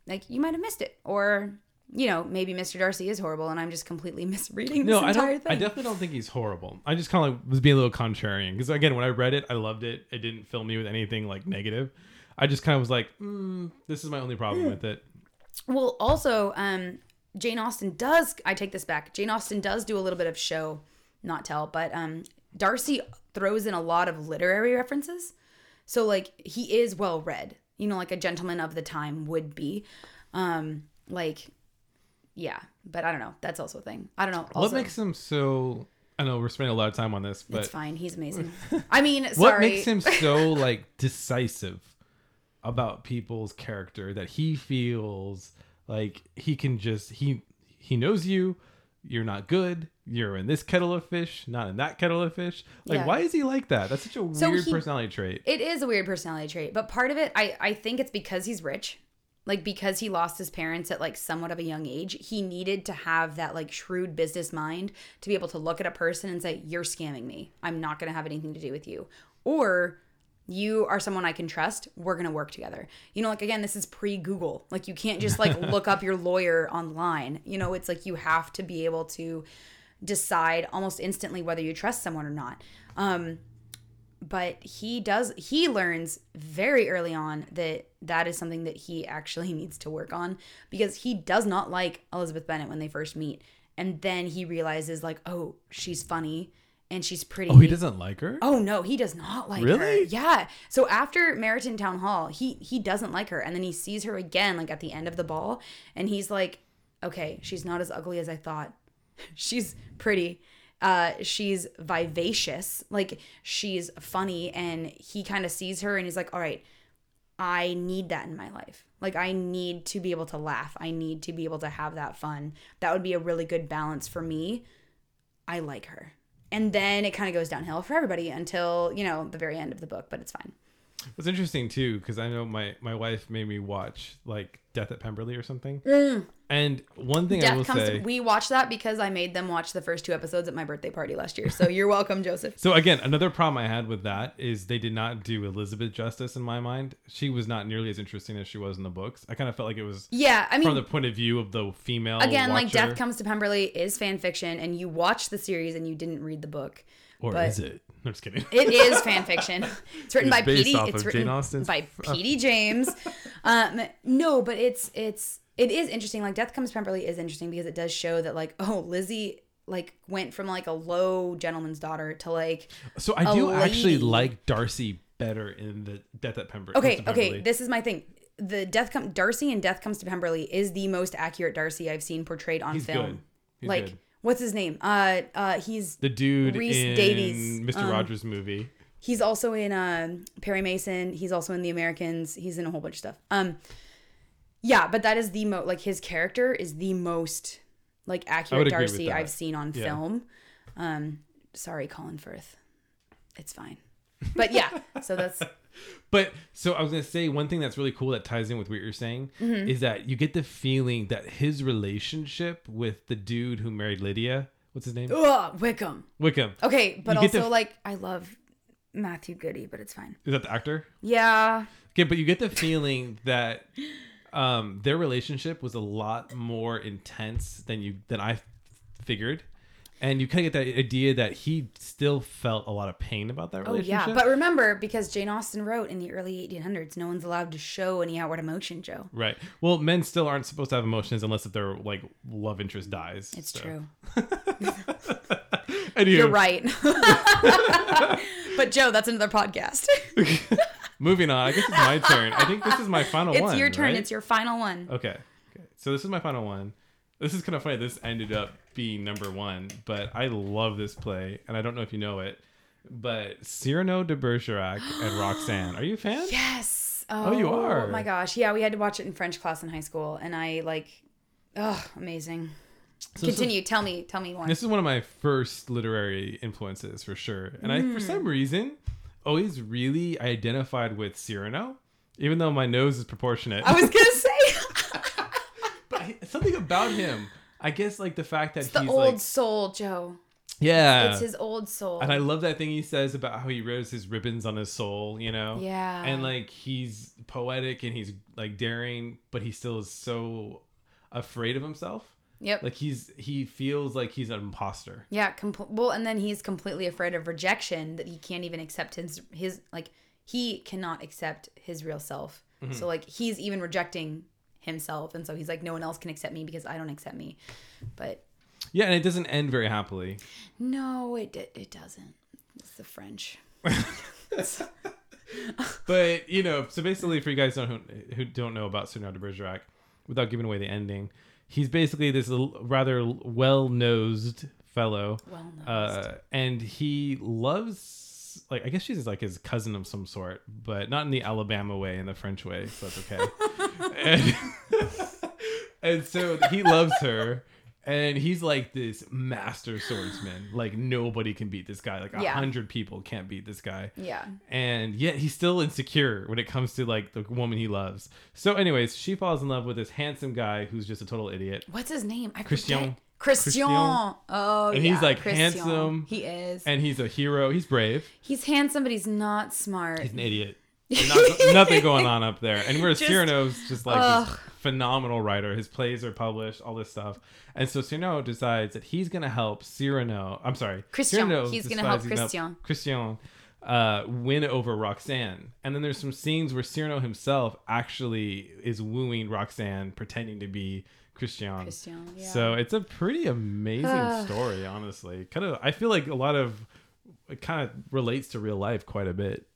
like you might have missed it or you know, maybe Mr. Darcy is horrible and I'm just completely misreading this No, I don't. thing. I definitely don't think he's horrible. I just kind of like was being a little contrarian because again, when I read it, I loved it. It didn't fill me with anything like negative. I just kind of was like, mm, this is my only problem with it. Well, also, um, Jane Austen does. I take this back. Jane Austen does do a little bit of show, not tell, but um, Darcy throws in a lot of literary references. So like he is well read, you know, like a gentleman of the time would be. Um, like, yeah, but I don't know. That's also a thing. I don't know. what makes him so? I know we're spending a lot of time on this, it's but fine. He's amazing. I mean, sorry. what makes him so like decisive about people's character that he feels like he can just he he knows you you're not good you're in this kettle of fish not in that kettle of fish like Yeah. why is he like that that's such a So weird he- personality trait It is a weird personality trait, but part of it, I I think it's because he's rich, like because he lost his parents at like somewhat of a young age. He needed to have that like shrewd business mind to be able to look at a person and say, "You're scamming me. I'm not going to have anything to do with you," or you are someone I can trust. We're going to work together. You know, like again, this is pre Google. Like you can't just like look up your lawyer online. You know, it's like you have to be able to decide almost instantly whether you trust someone or not. Um, but he does he learns very early on that that is something that he actually needs to work on because he does not like Elizabeth Bennet when they first meet and then he realizes like oh she's funny and she's pretty Oh, he doesn't like her. Oh no, he does not like her. Really? Yeah. So after Meryton Town Hall, he he doesn't like her, and then he sees her again, like at the end of the ball, and he's like, "Okay, she's not as ugly as I thought. she's pretty. Uh, she's vivacious. Like she's funny." And he kind of sees her, and he's like, "All right, I need that in my life. Like I need to be able to laugh. I need to be able to have that fun. That would be a really good balance for me. I like her." And then it kind of goes downhill for everybody until, you know, the very end of the book, but it's fine. It's interesting too because I know my my wife made me watch like Death at Pemberley or something. And one thing I will Mm. Comes say. to, we watched that because I made them watch the first two episodes at my birthday party last year. So you're welcome, Joseph. So again, another problem I had with that is they did not do Elizabeth justice in my mind. She was not nearly as interesting as she was in the books. I kind of felt like it was Yeah, I mean, from the point of view of the female. again, like. Death Comes to Pemberley is fan fiction, and you watched the series and you didn't read the book. or but- is it? I'm just kidding. It is fan fiction. It's written It's by P.D. It's written by P.D. James. Um, no, but it's it's it is interesting. Like Death Comes to Pemberley is interesting because it does show that like oh Lizzie like went from like a low gentleman's daughter to like So I do actually like Darcy better in the Death at Pemberley. okay okay this is my thing. The Death Come Darcy and Death Comes to Pemberley is the most accurate Darcy I've seen portrayed on He's film. good. He's like good. What's his name? Uh uh he's the dude Rhys in Davies, Mr. um, Rogers movie. He's also in uh, Perry Mason. He's also in The Americans. He's in a whole bunch of stuff. Um, yeah, but that is the mo like his character is the most like accurate Darcy. I've seen on Yeah. film. Um, sorry, Colin Firth. It's fine. But yeah, so that's But so I was gonna say one thing that's really cool that ties in with what you're saying Mm-hmm. is that you get the feeling that his relationship with the dude who married Lydia, what's his name? ugh, Wickham. Wickham. Okay, but You the also like I love Matthew Goode, but it's fine. Is that the actor? Yeah, Okay, but you get the feeling that um, their relationship was a lot more intense than you than I figured, and you kind of get that idea that he still felt a lot of pain about that oh relationship. yeah. But remember, because Jane Austen wrote in the early 1800s, no one's allowed to show any outward emotion, Joe. right. Well, men still aren't supposed to have emotions unless if their like love interest dies. It's so. true. Anywho, You're right. but Joe, that's another podcast. Moving on. I guess it's my turn. I think this is my final one. it's one. your turn. right? It's your final one. Okay. Okay. So this is my final one. This is kind of funny. This ended up being number one, but I love this play, and I don't know if you know it, but Cyrano de Bergerac and Roxanne. Are you a fan? Yes. Oh, you are. Oh my gosh. Yeah, we had to watch it in French class in high school, and I like, oh, amazing. So this is- Continue. Tell me. Tell me more. This is one of my first literary influences for sure, and I, for Mm. some reason, always really identified with Cyrano, even though my nose is proportionate. I was gonna say but I- something about him, I guess, like the fact that it's the old like, soul, Joe. yeah, It's his old soul. And I love that thing he says about how he wears his ribbons on his soul, you know? Yeah. And like he's poetic and he's like daring, but he still is so afraid of himself. yep. Like he's he feels like he's an imposter. yeah. Compl- well, and then he's completely afraid of rejection that he can't even accept his his like he cannot accept his real self. Mm-hmm. So like he's even rejecting himself, and so he's like, no one else can accept me because I don't accept me. But Yeah, and it doesn't end very happily. no, it it, doesn't. It's the French. But you know, so basically, for you guys don't, who, who don't know about Cyrano de Bergerac, without giving away the ending, he's basically this rather well-nosed fellow, Well known. uh, and he loves like I guess she's like his cousin of some sort, but not in the Alabama way, in the French way, so that's okay. and, and so he loves her. And he's like this master swordsman. Like nobody can beat this guy. Like a Yeah. hundred people can't beat this guy yeah. and yet he's still insecure when it comes to like the woman he loves. So, anyways, she falls in love with this handsome guy who's just a total idiot, What's his name? I Christian. forget. Christian. Christian. Oh, And yeah, he's, like, Christian. handsome. He is. and he's a hero. He's brave. he's handsome, but he's not smart. He's an idiot. Not- nothing going on up there. And whereas Just- Cyrano's just like this phenomenal writer. His plays are published, all this stuff. And so Cyrano decides that he's going to help Cyrano. I'm sorry, Christian. Cyrano He's gonna help he's Christian. Christian uh, win over Roxanne. And then there's some scenes where Cyrano himself actually is wooing Roxanne, pretending to be Christian. Christian, yeah. So it's a pretty amazing story, honestly. Kind of, I feel like a lot of it kind of relates to real life quite a bit.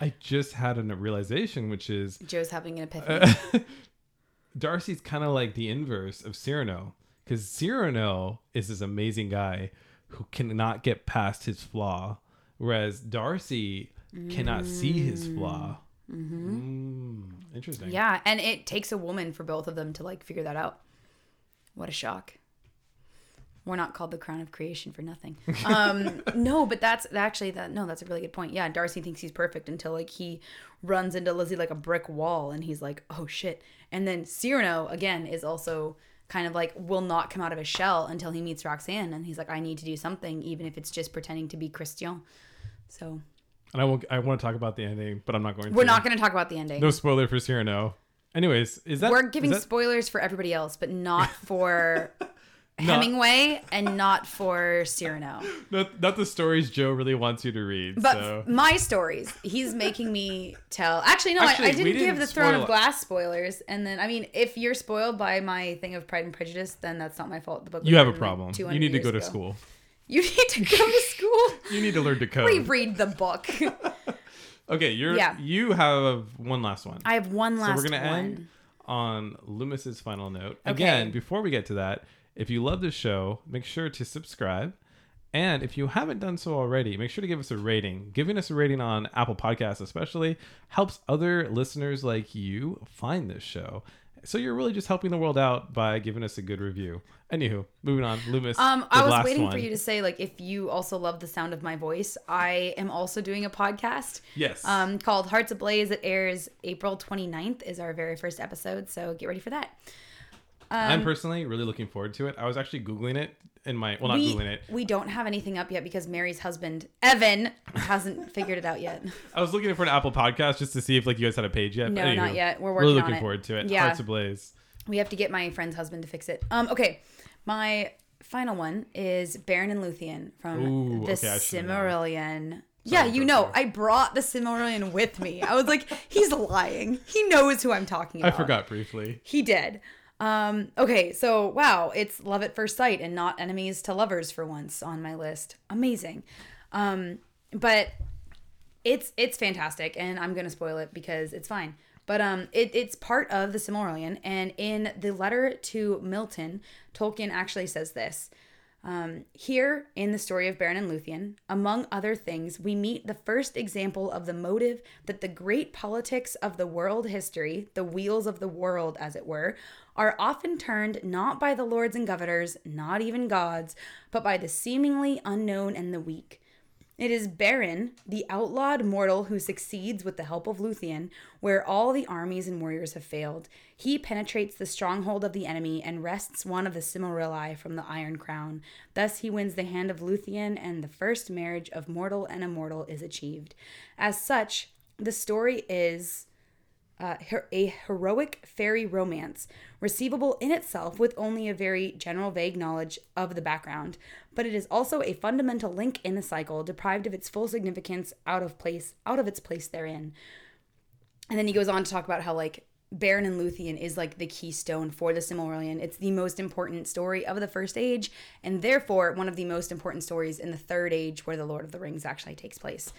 I just had a realization, which is Joe's having an epiphany. Uh, Darcy's kind of like the inverse of Cyrano, because Cyrano is this amazing guy who cannot get past his flaw, whereas Darcy cannot see his mm-hmm. flaw. Mm-hmm. Mm, interesting. yeah, and it takes a woman for both of them to like figure that out. What a shock. We're not called the crown of creation for nothing. Um, no, but that's actually that. No, that's a really good point. Yeah, Darcy thinks he's perfect until like he runs into Lizzie like a brick wall, and he's like, "Oh shit!" And then Cyrano again is also kind of like will not come out of his shell until he meets Roxanne, and he's like, "I need to do something, even if it's just pretending to be Christian." So And I won't. I want to talk about the ending, but I'm not going. To We're to. not going to talk about the ending. No spoiler for Cyrano. Anyways, is that We're giving that- spoilers for everybody else, but not for Hemingway and not for Cyrano. not, not the stories Joe really wants you to read? But so. my stories, he's making me tell. Actually, no, Actually, I, I didn't give didn't the Throne of. Glass spoilers. And then, I mean, if you're spoiled by my thing of Pride and Prejudice, then that's not my fault. The book you have a problem. You need to go to ago. school. You need to go to school. You need to learn to code. Reread the book. Okay, you're Yeah. you have one last one. I have one last so we're gonna one. end on Loomis's final note. Again, before we get to that, if you love the show, make sure to subscribe. And if you haven't done so already, make sure to give us a rating. Giving us a rating on Apple Podcasts, especially, helps other listeners like you find this show. So you're really just helping the world out by giving us a good review. Anywho, moving on. Loomis. Um, I was waiting one. for you to say like if you also love the sound of my voice. I am also doing a podcast. Yes. Um, called Hearts Ablaze. It airs April 29th. Is our very first episode. So get ready for that. I'm personally really looking forward to it. I was actually googling it in my well, not we, googling it. we don't have anything up yet because Mary's husband Evan hasn't figured it out yet. I was looking for an Apple podcast just to see if like you guys had a page yet. No, But not yet. We're working on looking it. forward to it. Yeah. Hearts ablaze. We have to get my friend's husband to fix it. Um, okay, my final one is Beren and Luthien from Ooh, the okay. Silmarillion. Yeah, you know. I brought the Silmarillion with me. I was like, he's lying. He knows who I'm talking about. I forgot briefly. He did. Um, okay, so wow, it's love at first sight and not enemies to lovers for once on my list. Amazing. Um, but it's it's fantastic and I'm gonna spoil it because it's fine. But um it, it's part of the Silmarillion, and in the letter to Milton, Tolkien actually says this. Um, here, in the story of Beren and Luthien, among other things, we meet the first example of the motive that the great politics of the world history, the wheels of the world, as it were, are often turned not by the lords and governors, not even gods, but by the seemingly unknown and the weak. It is Beren, the outlawed mortal who succeeds with the help of Luthien, where all the armies and warriors have failed. He penetrates the stronghold of the enemy and wrests one of the Silmarils from the Iron Crown. Thus he wins the hand of Luthien, and the first marriage of mortal and immortal is achieved. As such, the story is uh, a heroic fairy romance, receivable in itself with only a very general, vague knowledge of the background. But it is also a fundamental link in the cycle, deprived of its full significance, out of place, out of its place therein. And then he goes on to talk about how like Beren and Luthien is like the keystone for the Silmarillion. It's the most important story of the First Age, and therefore one of the most important stories in the Third Age, where the Lord of the Rings actually takes place.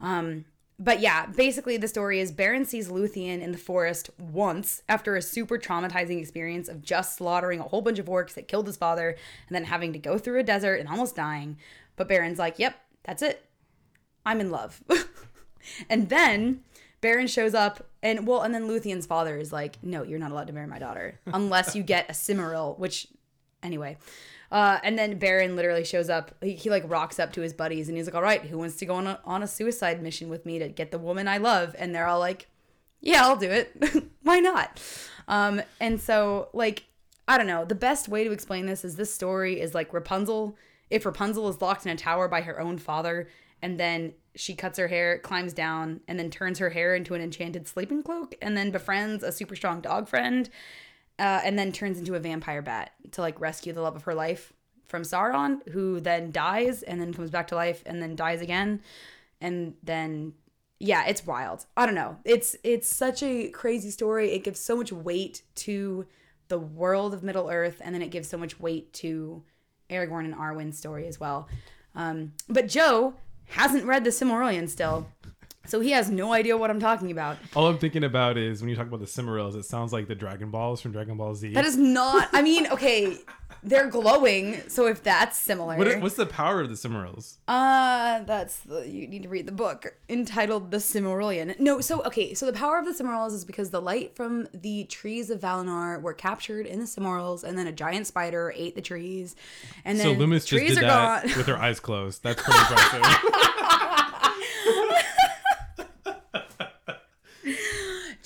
Um, but yeah, basically the story is Beren sees Luthien in the forest once after a super traumatizing experience of just slaughtering a whole bunch of orcs that killed his father and then having to go through a desert and almost dying. But Beren's like, "Yep, that's it. I'm in love." and then Beren shows up and well, and then Luthien's father is like, "No, you're not allowed to marry my daughter unless you get a Silmaril," which anyway. Uh, and then Beren literally shows up. He, he like rocks up to his buddies and he's like, "All right, who wants to go on a, on a suicide mission with me to get the woman I love?" And they're all like, "Yeah, I'll do it. Why not?" Um, and so like I don't know. The best way to explain this is this story is like Rapunzel. If Rapunzel is locked in a tower by her own father, and then she cuts her hair, climbs down, and then turns her hair into an enchanted sleeping cloak, and then befriends a super strong dog friend, uh, and then turns into a vampire bat to like rescue the love of her life from Sauron, who then dies and then comes back to life and then dies again. and then yeah, it's wild. I don't know. It's it's such a crazy story. It gives so much weight to the world of Middle Earth, and then it gives so much weight to Aragorn and Arwen's story as well. Um, but Joe hasn't read the Silmarillion still, so he has no idea what I'm talking about. All I'm thinking about is when you talk about the Silmarils, it sounds like the Dragon Balls from Dragon Ball Z. That is not. I mean, okay, they're glowing, so if that's similar, What, what's the power of the Silmarils? Uh, that's the, you need to read the book entitled The Silmarillion. No, so okay, so the power of the Silmarils is because the light from the trees of Valinor were captured in the Silmarils, and then a giant spider ate the trees, and then So Loomis just trees did are that gone. with her eyes closed. That's pretty impressive.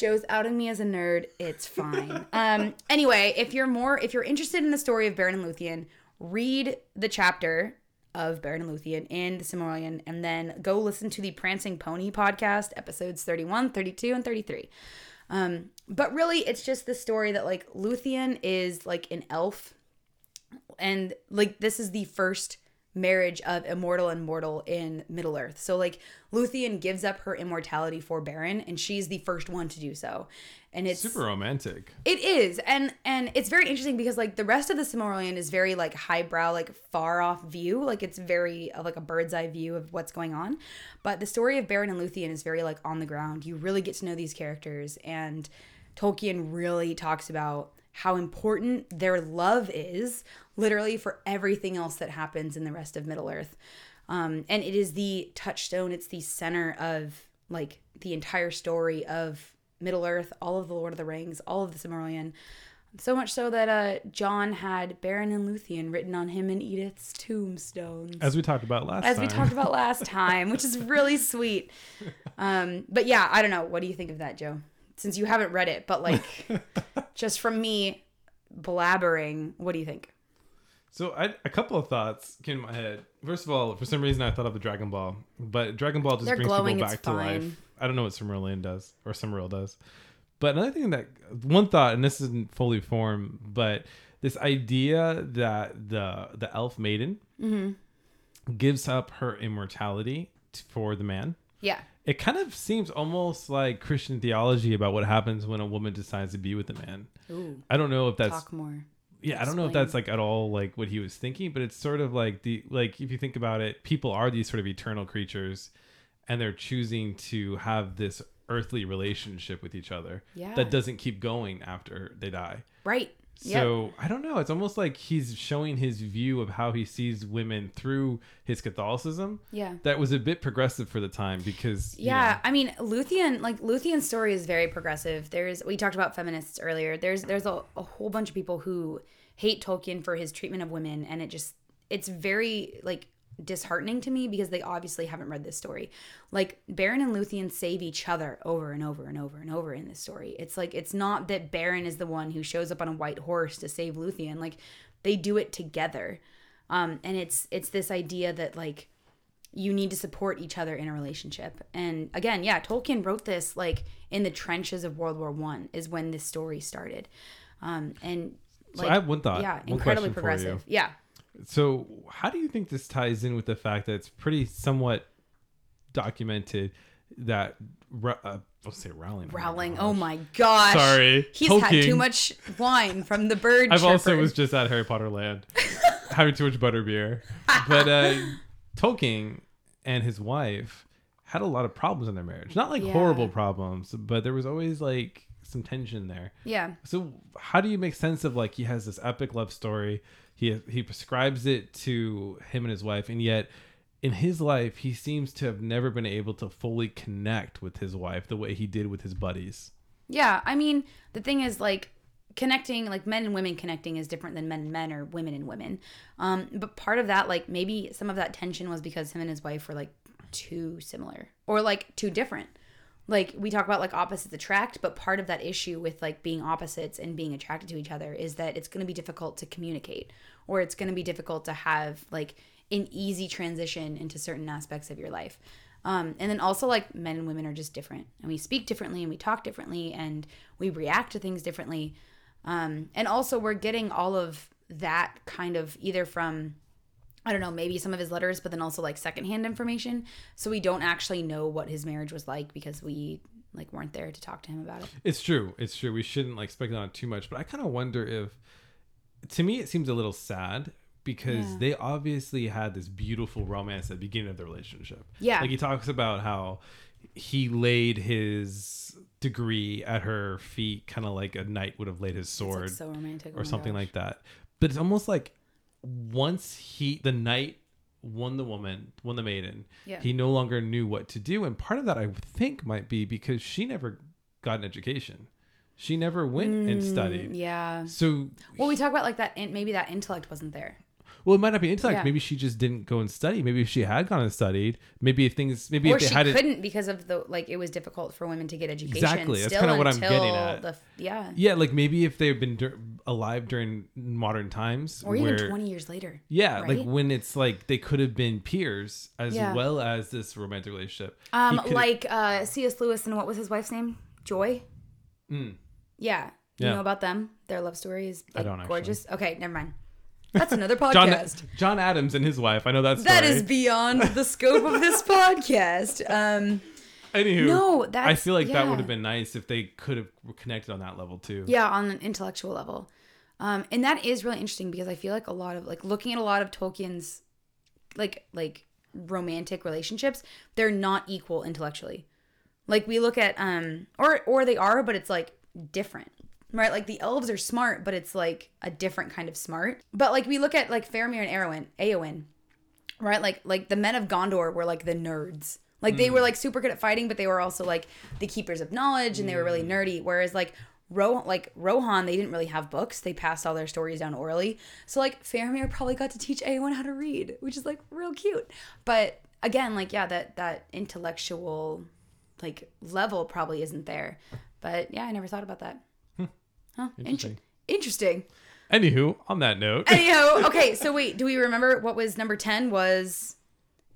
Joe's outing me as a nerd. It's fine. um. Anyway, if you're more, if you're interested in the story of Beren and Luthien, read the chapter of Beren and Luthien in the Silmarillion, and then go listen to the Prancing Pony podcast, episodes 31, 32, and 33. Um, but really, it's just the story that like Luthien is like an elf, and like this is the first marriage of immortal and mortal in Middle Earth. So like Luthien gives up her immortality for Beren, and she's the first one to do so. And it's Super romantic. it is, and and it's very interesting because like the rest of the Silmarillion is very like highbrow, like far off view, like it's very uh, like a bird's eye view of what's going on. But the story of Beren and Luthien is very like on the ground. You really get to know these characters, and Tolkien really talks about how important their love is, literally for everything else that happens in the rest of Middle Earth. Um, and it is the touchstone. It's the center of like the entire story of Middle Earth, all of the Lord of the Rings, all of the Silmarillion. So much so that uh, John had Beren and Luthien written on him in Edith's tombstones. As we talked about last As time. we talked about last time, which is really sweet. Um, but yeah, I don't know. What do you think of that, Joe? Since you haven't read it, but like, just from me blabbering, what do you think? So I, a couple of thoughts came to my head. First of all, for some reason I thought of the Dragon Ball, but Dragon Ball just They're brings glowing, people back to life. I don't know what Silmarillion does or Silmaril does. But another thing that one thought, and this isn't fully formed, but this idea that the the elf maiden Mm-hmm. gives up her immortality for the man. Yeah. It kind of seems almost like Christian theology about what happens when a woman decides to be with a man. Ooh, I don't know if that's talk more. Yeah, I don't know if that's like at all like what he was thinking, but it's sort of like the like if you think about it, people are these sort of eternal creatures and they're choosing to have this earthly relationship with each other Yeah. that doesn't keep going after they die. Right. Yep. So I don't know. It's almost like he's showing his view of how he sees women through his Catholicism. Yeah. That was a bit progressive for the time because you Yeah, know, I mean, Luthien, like Luthien's story is very progressive. There's we talked about feminists earlier. There's there's a, a whole bunch of people who hate Tolkien for his treatment of women, and it just it's very like disheartening to me because they obviously haven't read this story. Like Beren and Luthien save each other over and over and over and over in this story. It's like it's not that Beren is the one who shows up on a white horse to save Luthien. Like they do it together. Um, and it's it's this idea that like you need to support each other in a relationship. And again, yeah, Tolkien wrote this like in the trenches of World War One is when this story started. Um, and So like, I have one thought. yeah, one incredibly question for you. progressive. Yeah. So, how do you think this ties in with the fact that it's pretty somewhat documented that uh, I'll say Rowling. Rowling. Oh my gosh. Sorry, He's had too much wine from the bird. I've also was just at Harry Potter Land, having too much butterbeer. But uh, Tolkien and his wife had a lot of problems in their marriage. Not like Yeah. horrible problems, but there was always like some tension there. Yeah. So how do you make sense of like he has this epic love story? He he prescribes it to him and his wife, and yet in his life he seems to have never been able to fully connect with his wife the way he did with his buddies. Yeah, I mean, the thing is like connecting like men and women connecting is different than men and men or women and women. Um but part of that like maybe some of that tension was because him and his wife were like too similar or like too different. Like we talk about like opposites attract, but part of that issue with like being opposites and being attracted to each other is that it's going to be difficult to communicate or it's going to be difficult to have like an easy transition into certain aspects of your life. Um, and then also like men and women are just different and we speak differently and we talk differently and we react to things differently. Um, and also we're getting all of that kind of either from I don't know, maybe some of his letters, but then also like secondhand information. So we don't actually know what his marriage was like because we like weren't there to talk to him about it. It's true. It's true. We shouldn't like speculate on it too much, but I kind of wonder if to me it seems a little sad because Yeah. they obviously had this beautiful romance at the beginning of the relationship. Yeah. Like he talks about how he laid his degree at her feet kind of like a knight would have laid his It's, like, sword so romantic oh or my something gosh. like that. But it's almost like once he the knight won the woman, won the maiden, Yeah. he no longer knew what to do. And part of that I think might be because she never got an education. She never went and studied. Mm, Yeah. So Well, we talk about like that. in- Maybe that intellect wasn't there. Well, it might not be intellect. Yeah. Maybe she just didn't go and study. Maybe if she had gone and studied, maybe if things, maybe or if they she had it, couldn't because of the like it was difficult for women to get education. Exactly. That's kinda what I'm getting at. The, yeah. yeah, like maybe if they've been dur- alive during modern times, Or even twenty years later. Yeah, like when it's like they could have been peers as Yeah. well as this romantic relationship. Um, like uh, C.S. Lewis and what was his wife's name? Joy. Mm. Yeah. You Yeah. know about them? Their love story is I don't actually. gorgeous. Okay, never mind. That's another podcast. John Adams and his wife. I know that's that is beyond the scope of this podcast. Um, Anywho, no, that's I feel like that would have been nice if they could have connected on that level too. yeah on an intellectual level um and that is really interesting because i feel like a lot of like looking at a lot of tolkien's like like romantic relationships they're not equal intellectually like we look at um or or they are but it's like different right like the elves are smart but it's like a different kind of smart but like we look at like Faramir and Eowyn Eowyn right like like the men of Gondor were like the nerds like they were hmm. like super good at fighting but they were also like the keepers of knowledge and they were really hmm. nerdy whereas like Ro- like Rohan, they didn't really have books. They passed all their stories down orally. So like Faramir probably got to teach Eowyn how to read, which is like real cute. But again, like yeah, that that intellectual like level probably isn't there. But yeah, I never thought about that. Huh? Interesting. Interesting. Interesting. Anywho, on that note, Anyhow, okay, so wait, do we remember what was number 10 was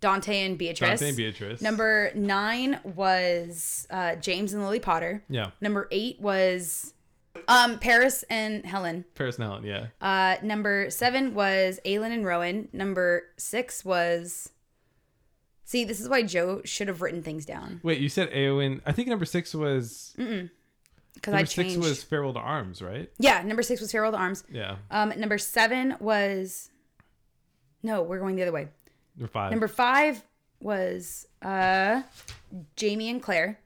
Dante and Beatrice? Dante and Beatrice. Number 9 was uh, James and Lily Potter. yeah, Number 8 was um, Paris and Helen. Paris and Helen. Yeah, Uh, number 7 was Aelin and Rowan. Number 6 was See, this is why Joe should have written things down wait, you said Eowyn. I think number six was because I number six was Farewell to Arms, right? yeah, number 6 was Farewell to Arms. Yeah, Um, number 7 was No, we're going the other way. number five. Number five was uh Jamie and Claire.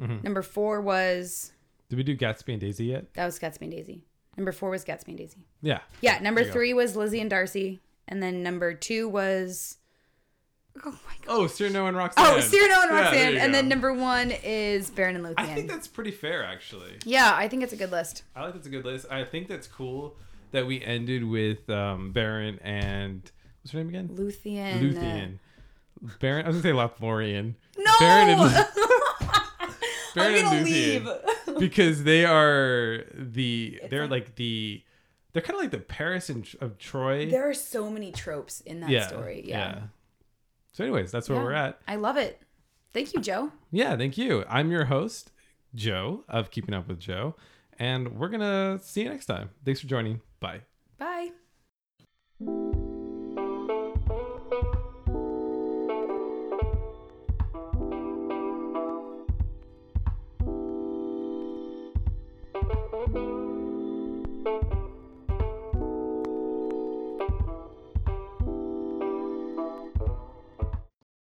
Mm-hmm. Number four was Did we do Gatsby and Daisy yet? that was Gatsby and Daisy. Number four was Gatsby and Daisy. Yeah. Yeah. Number There you go. three was Lizzie and Darcy, and then number two was oh my god. Oh, Cyrano and Roxanne. Oh, Cyrano and Roxanne, you and go. then number one is Beren and Luthien. I think that's pretty fair, actually. yeah, I think it's a good list. I like that's a good list. I think that's cool that we ended with um, Beren and what's her name again? Luthien. uh, Luthien. Beren. I was gonna say Lothlorien. No. Beren and I'm gonna leave. because they are the they're like- like the they're kind of like the Paris and, of Troy. there are so many tropes in that yeah, story. Yeah. So, anyways, that's where Yeah. we're at. I love it. Thank you, Joe. Yeah, thank you. I'm your host, Joe of Keeping Up with Joe, and we're gonna see you next time. Thanks for joining. Bye.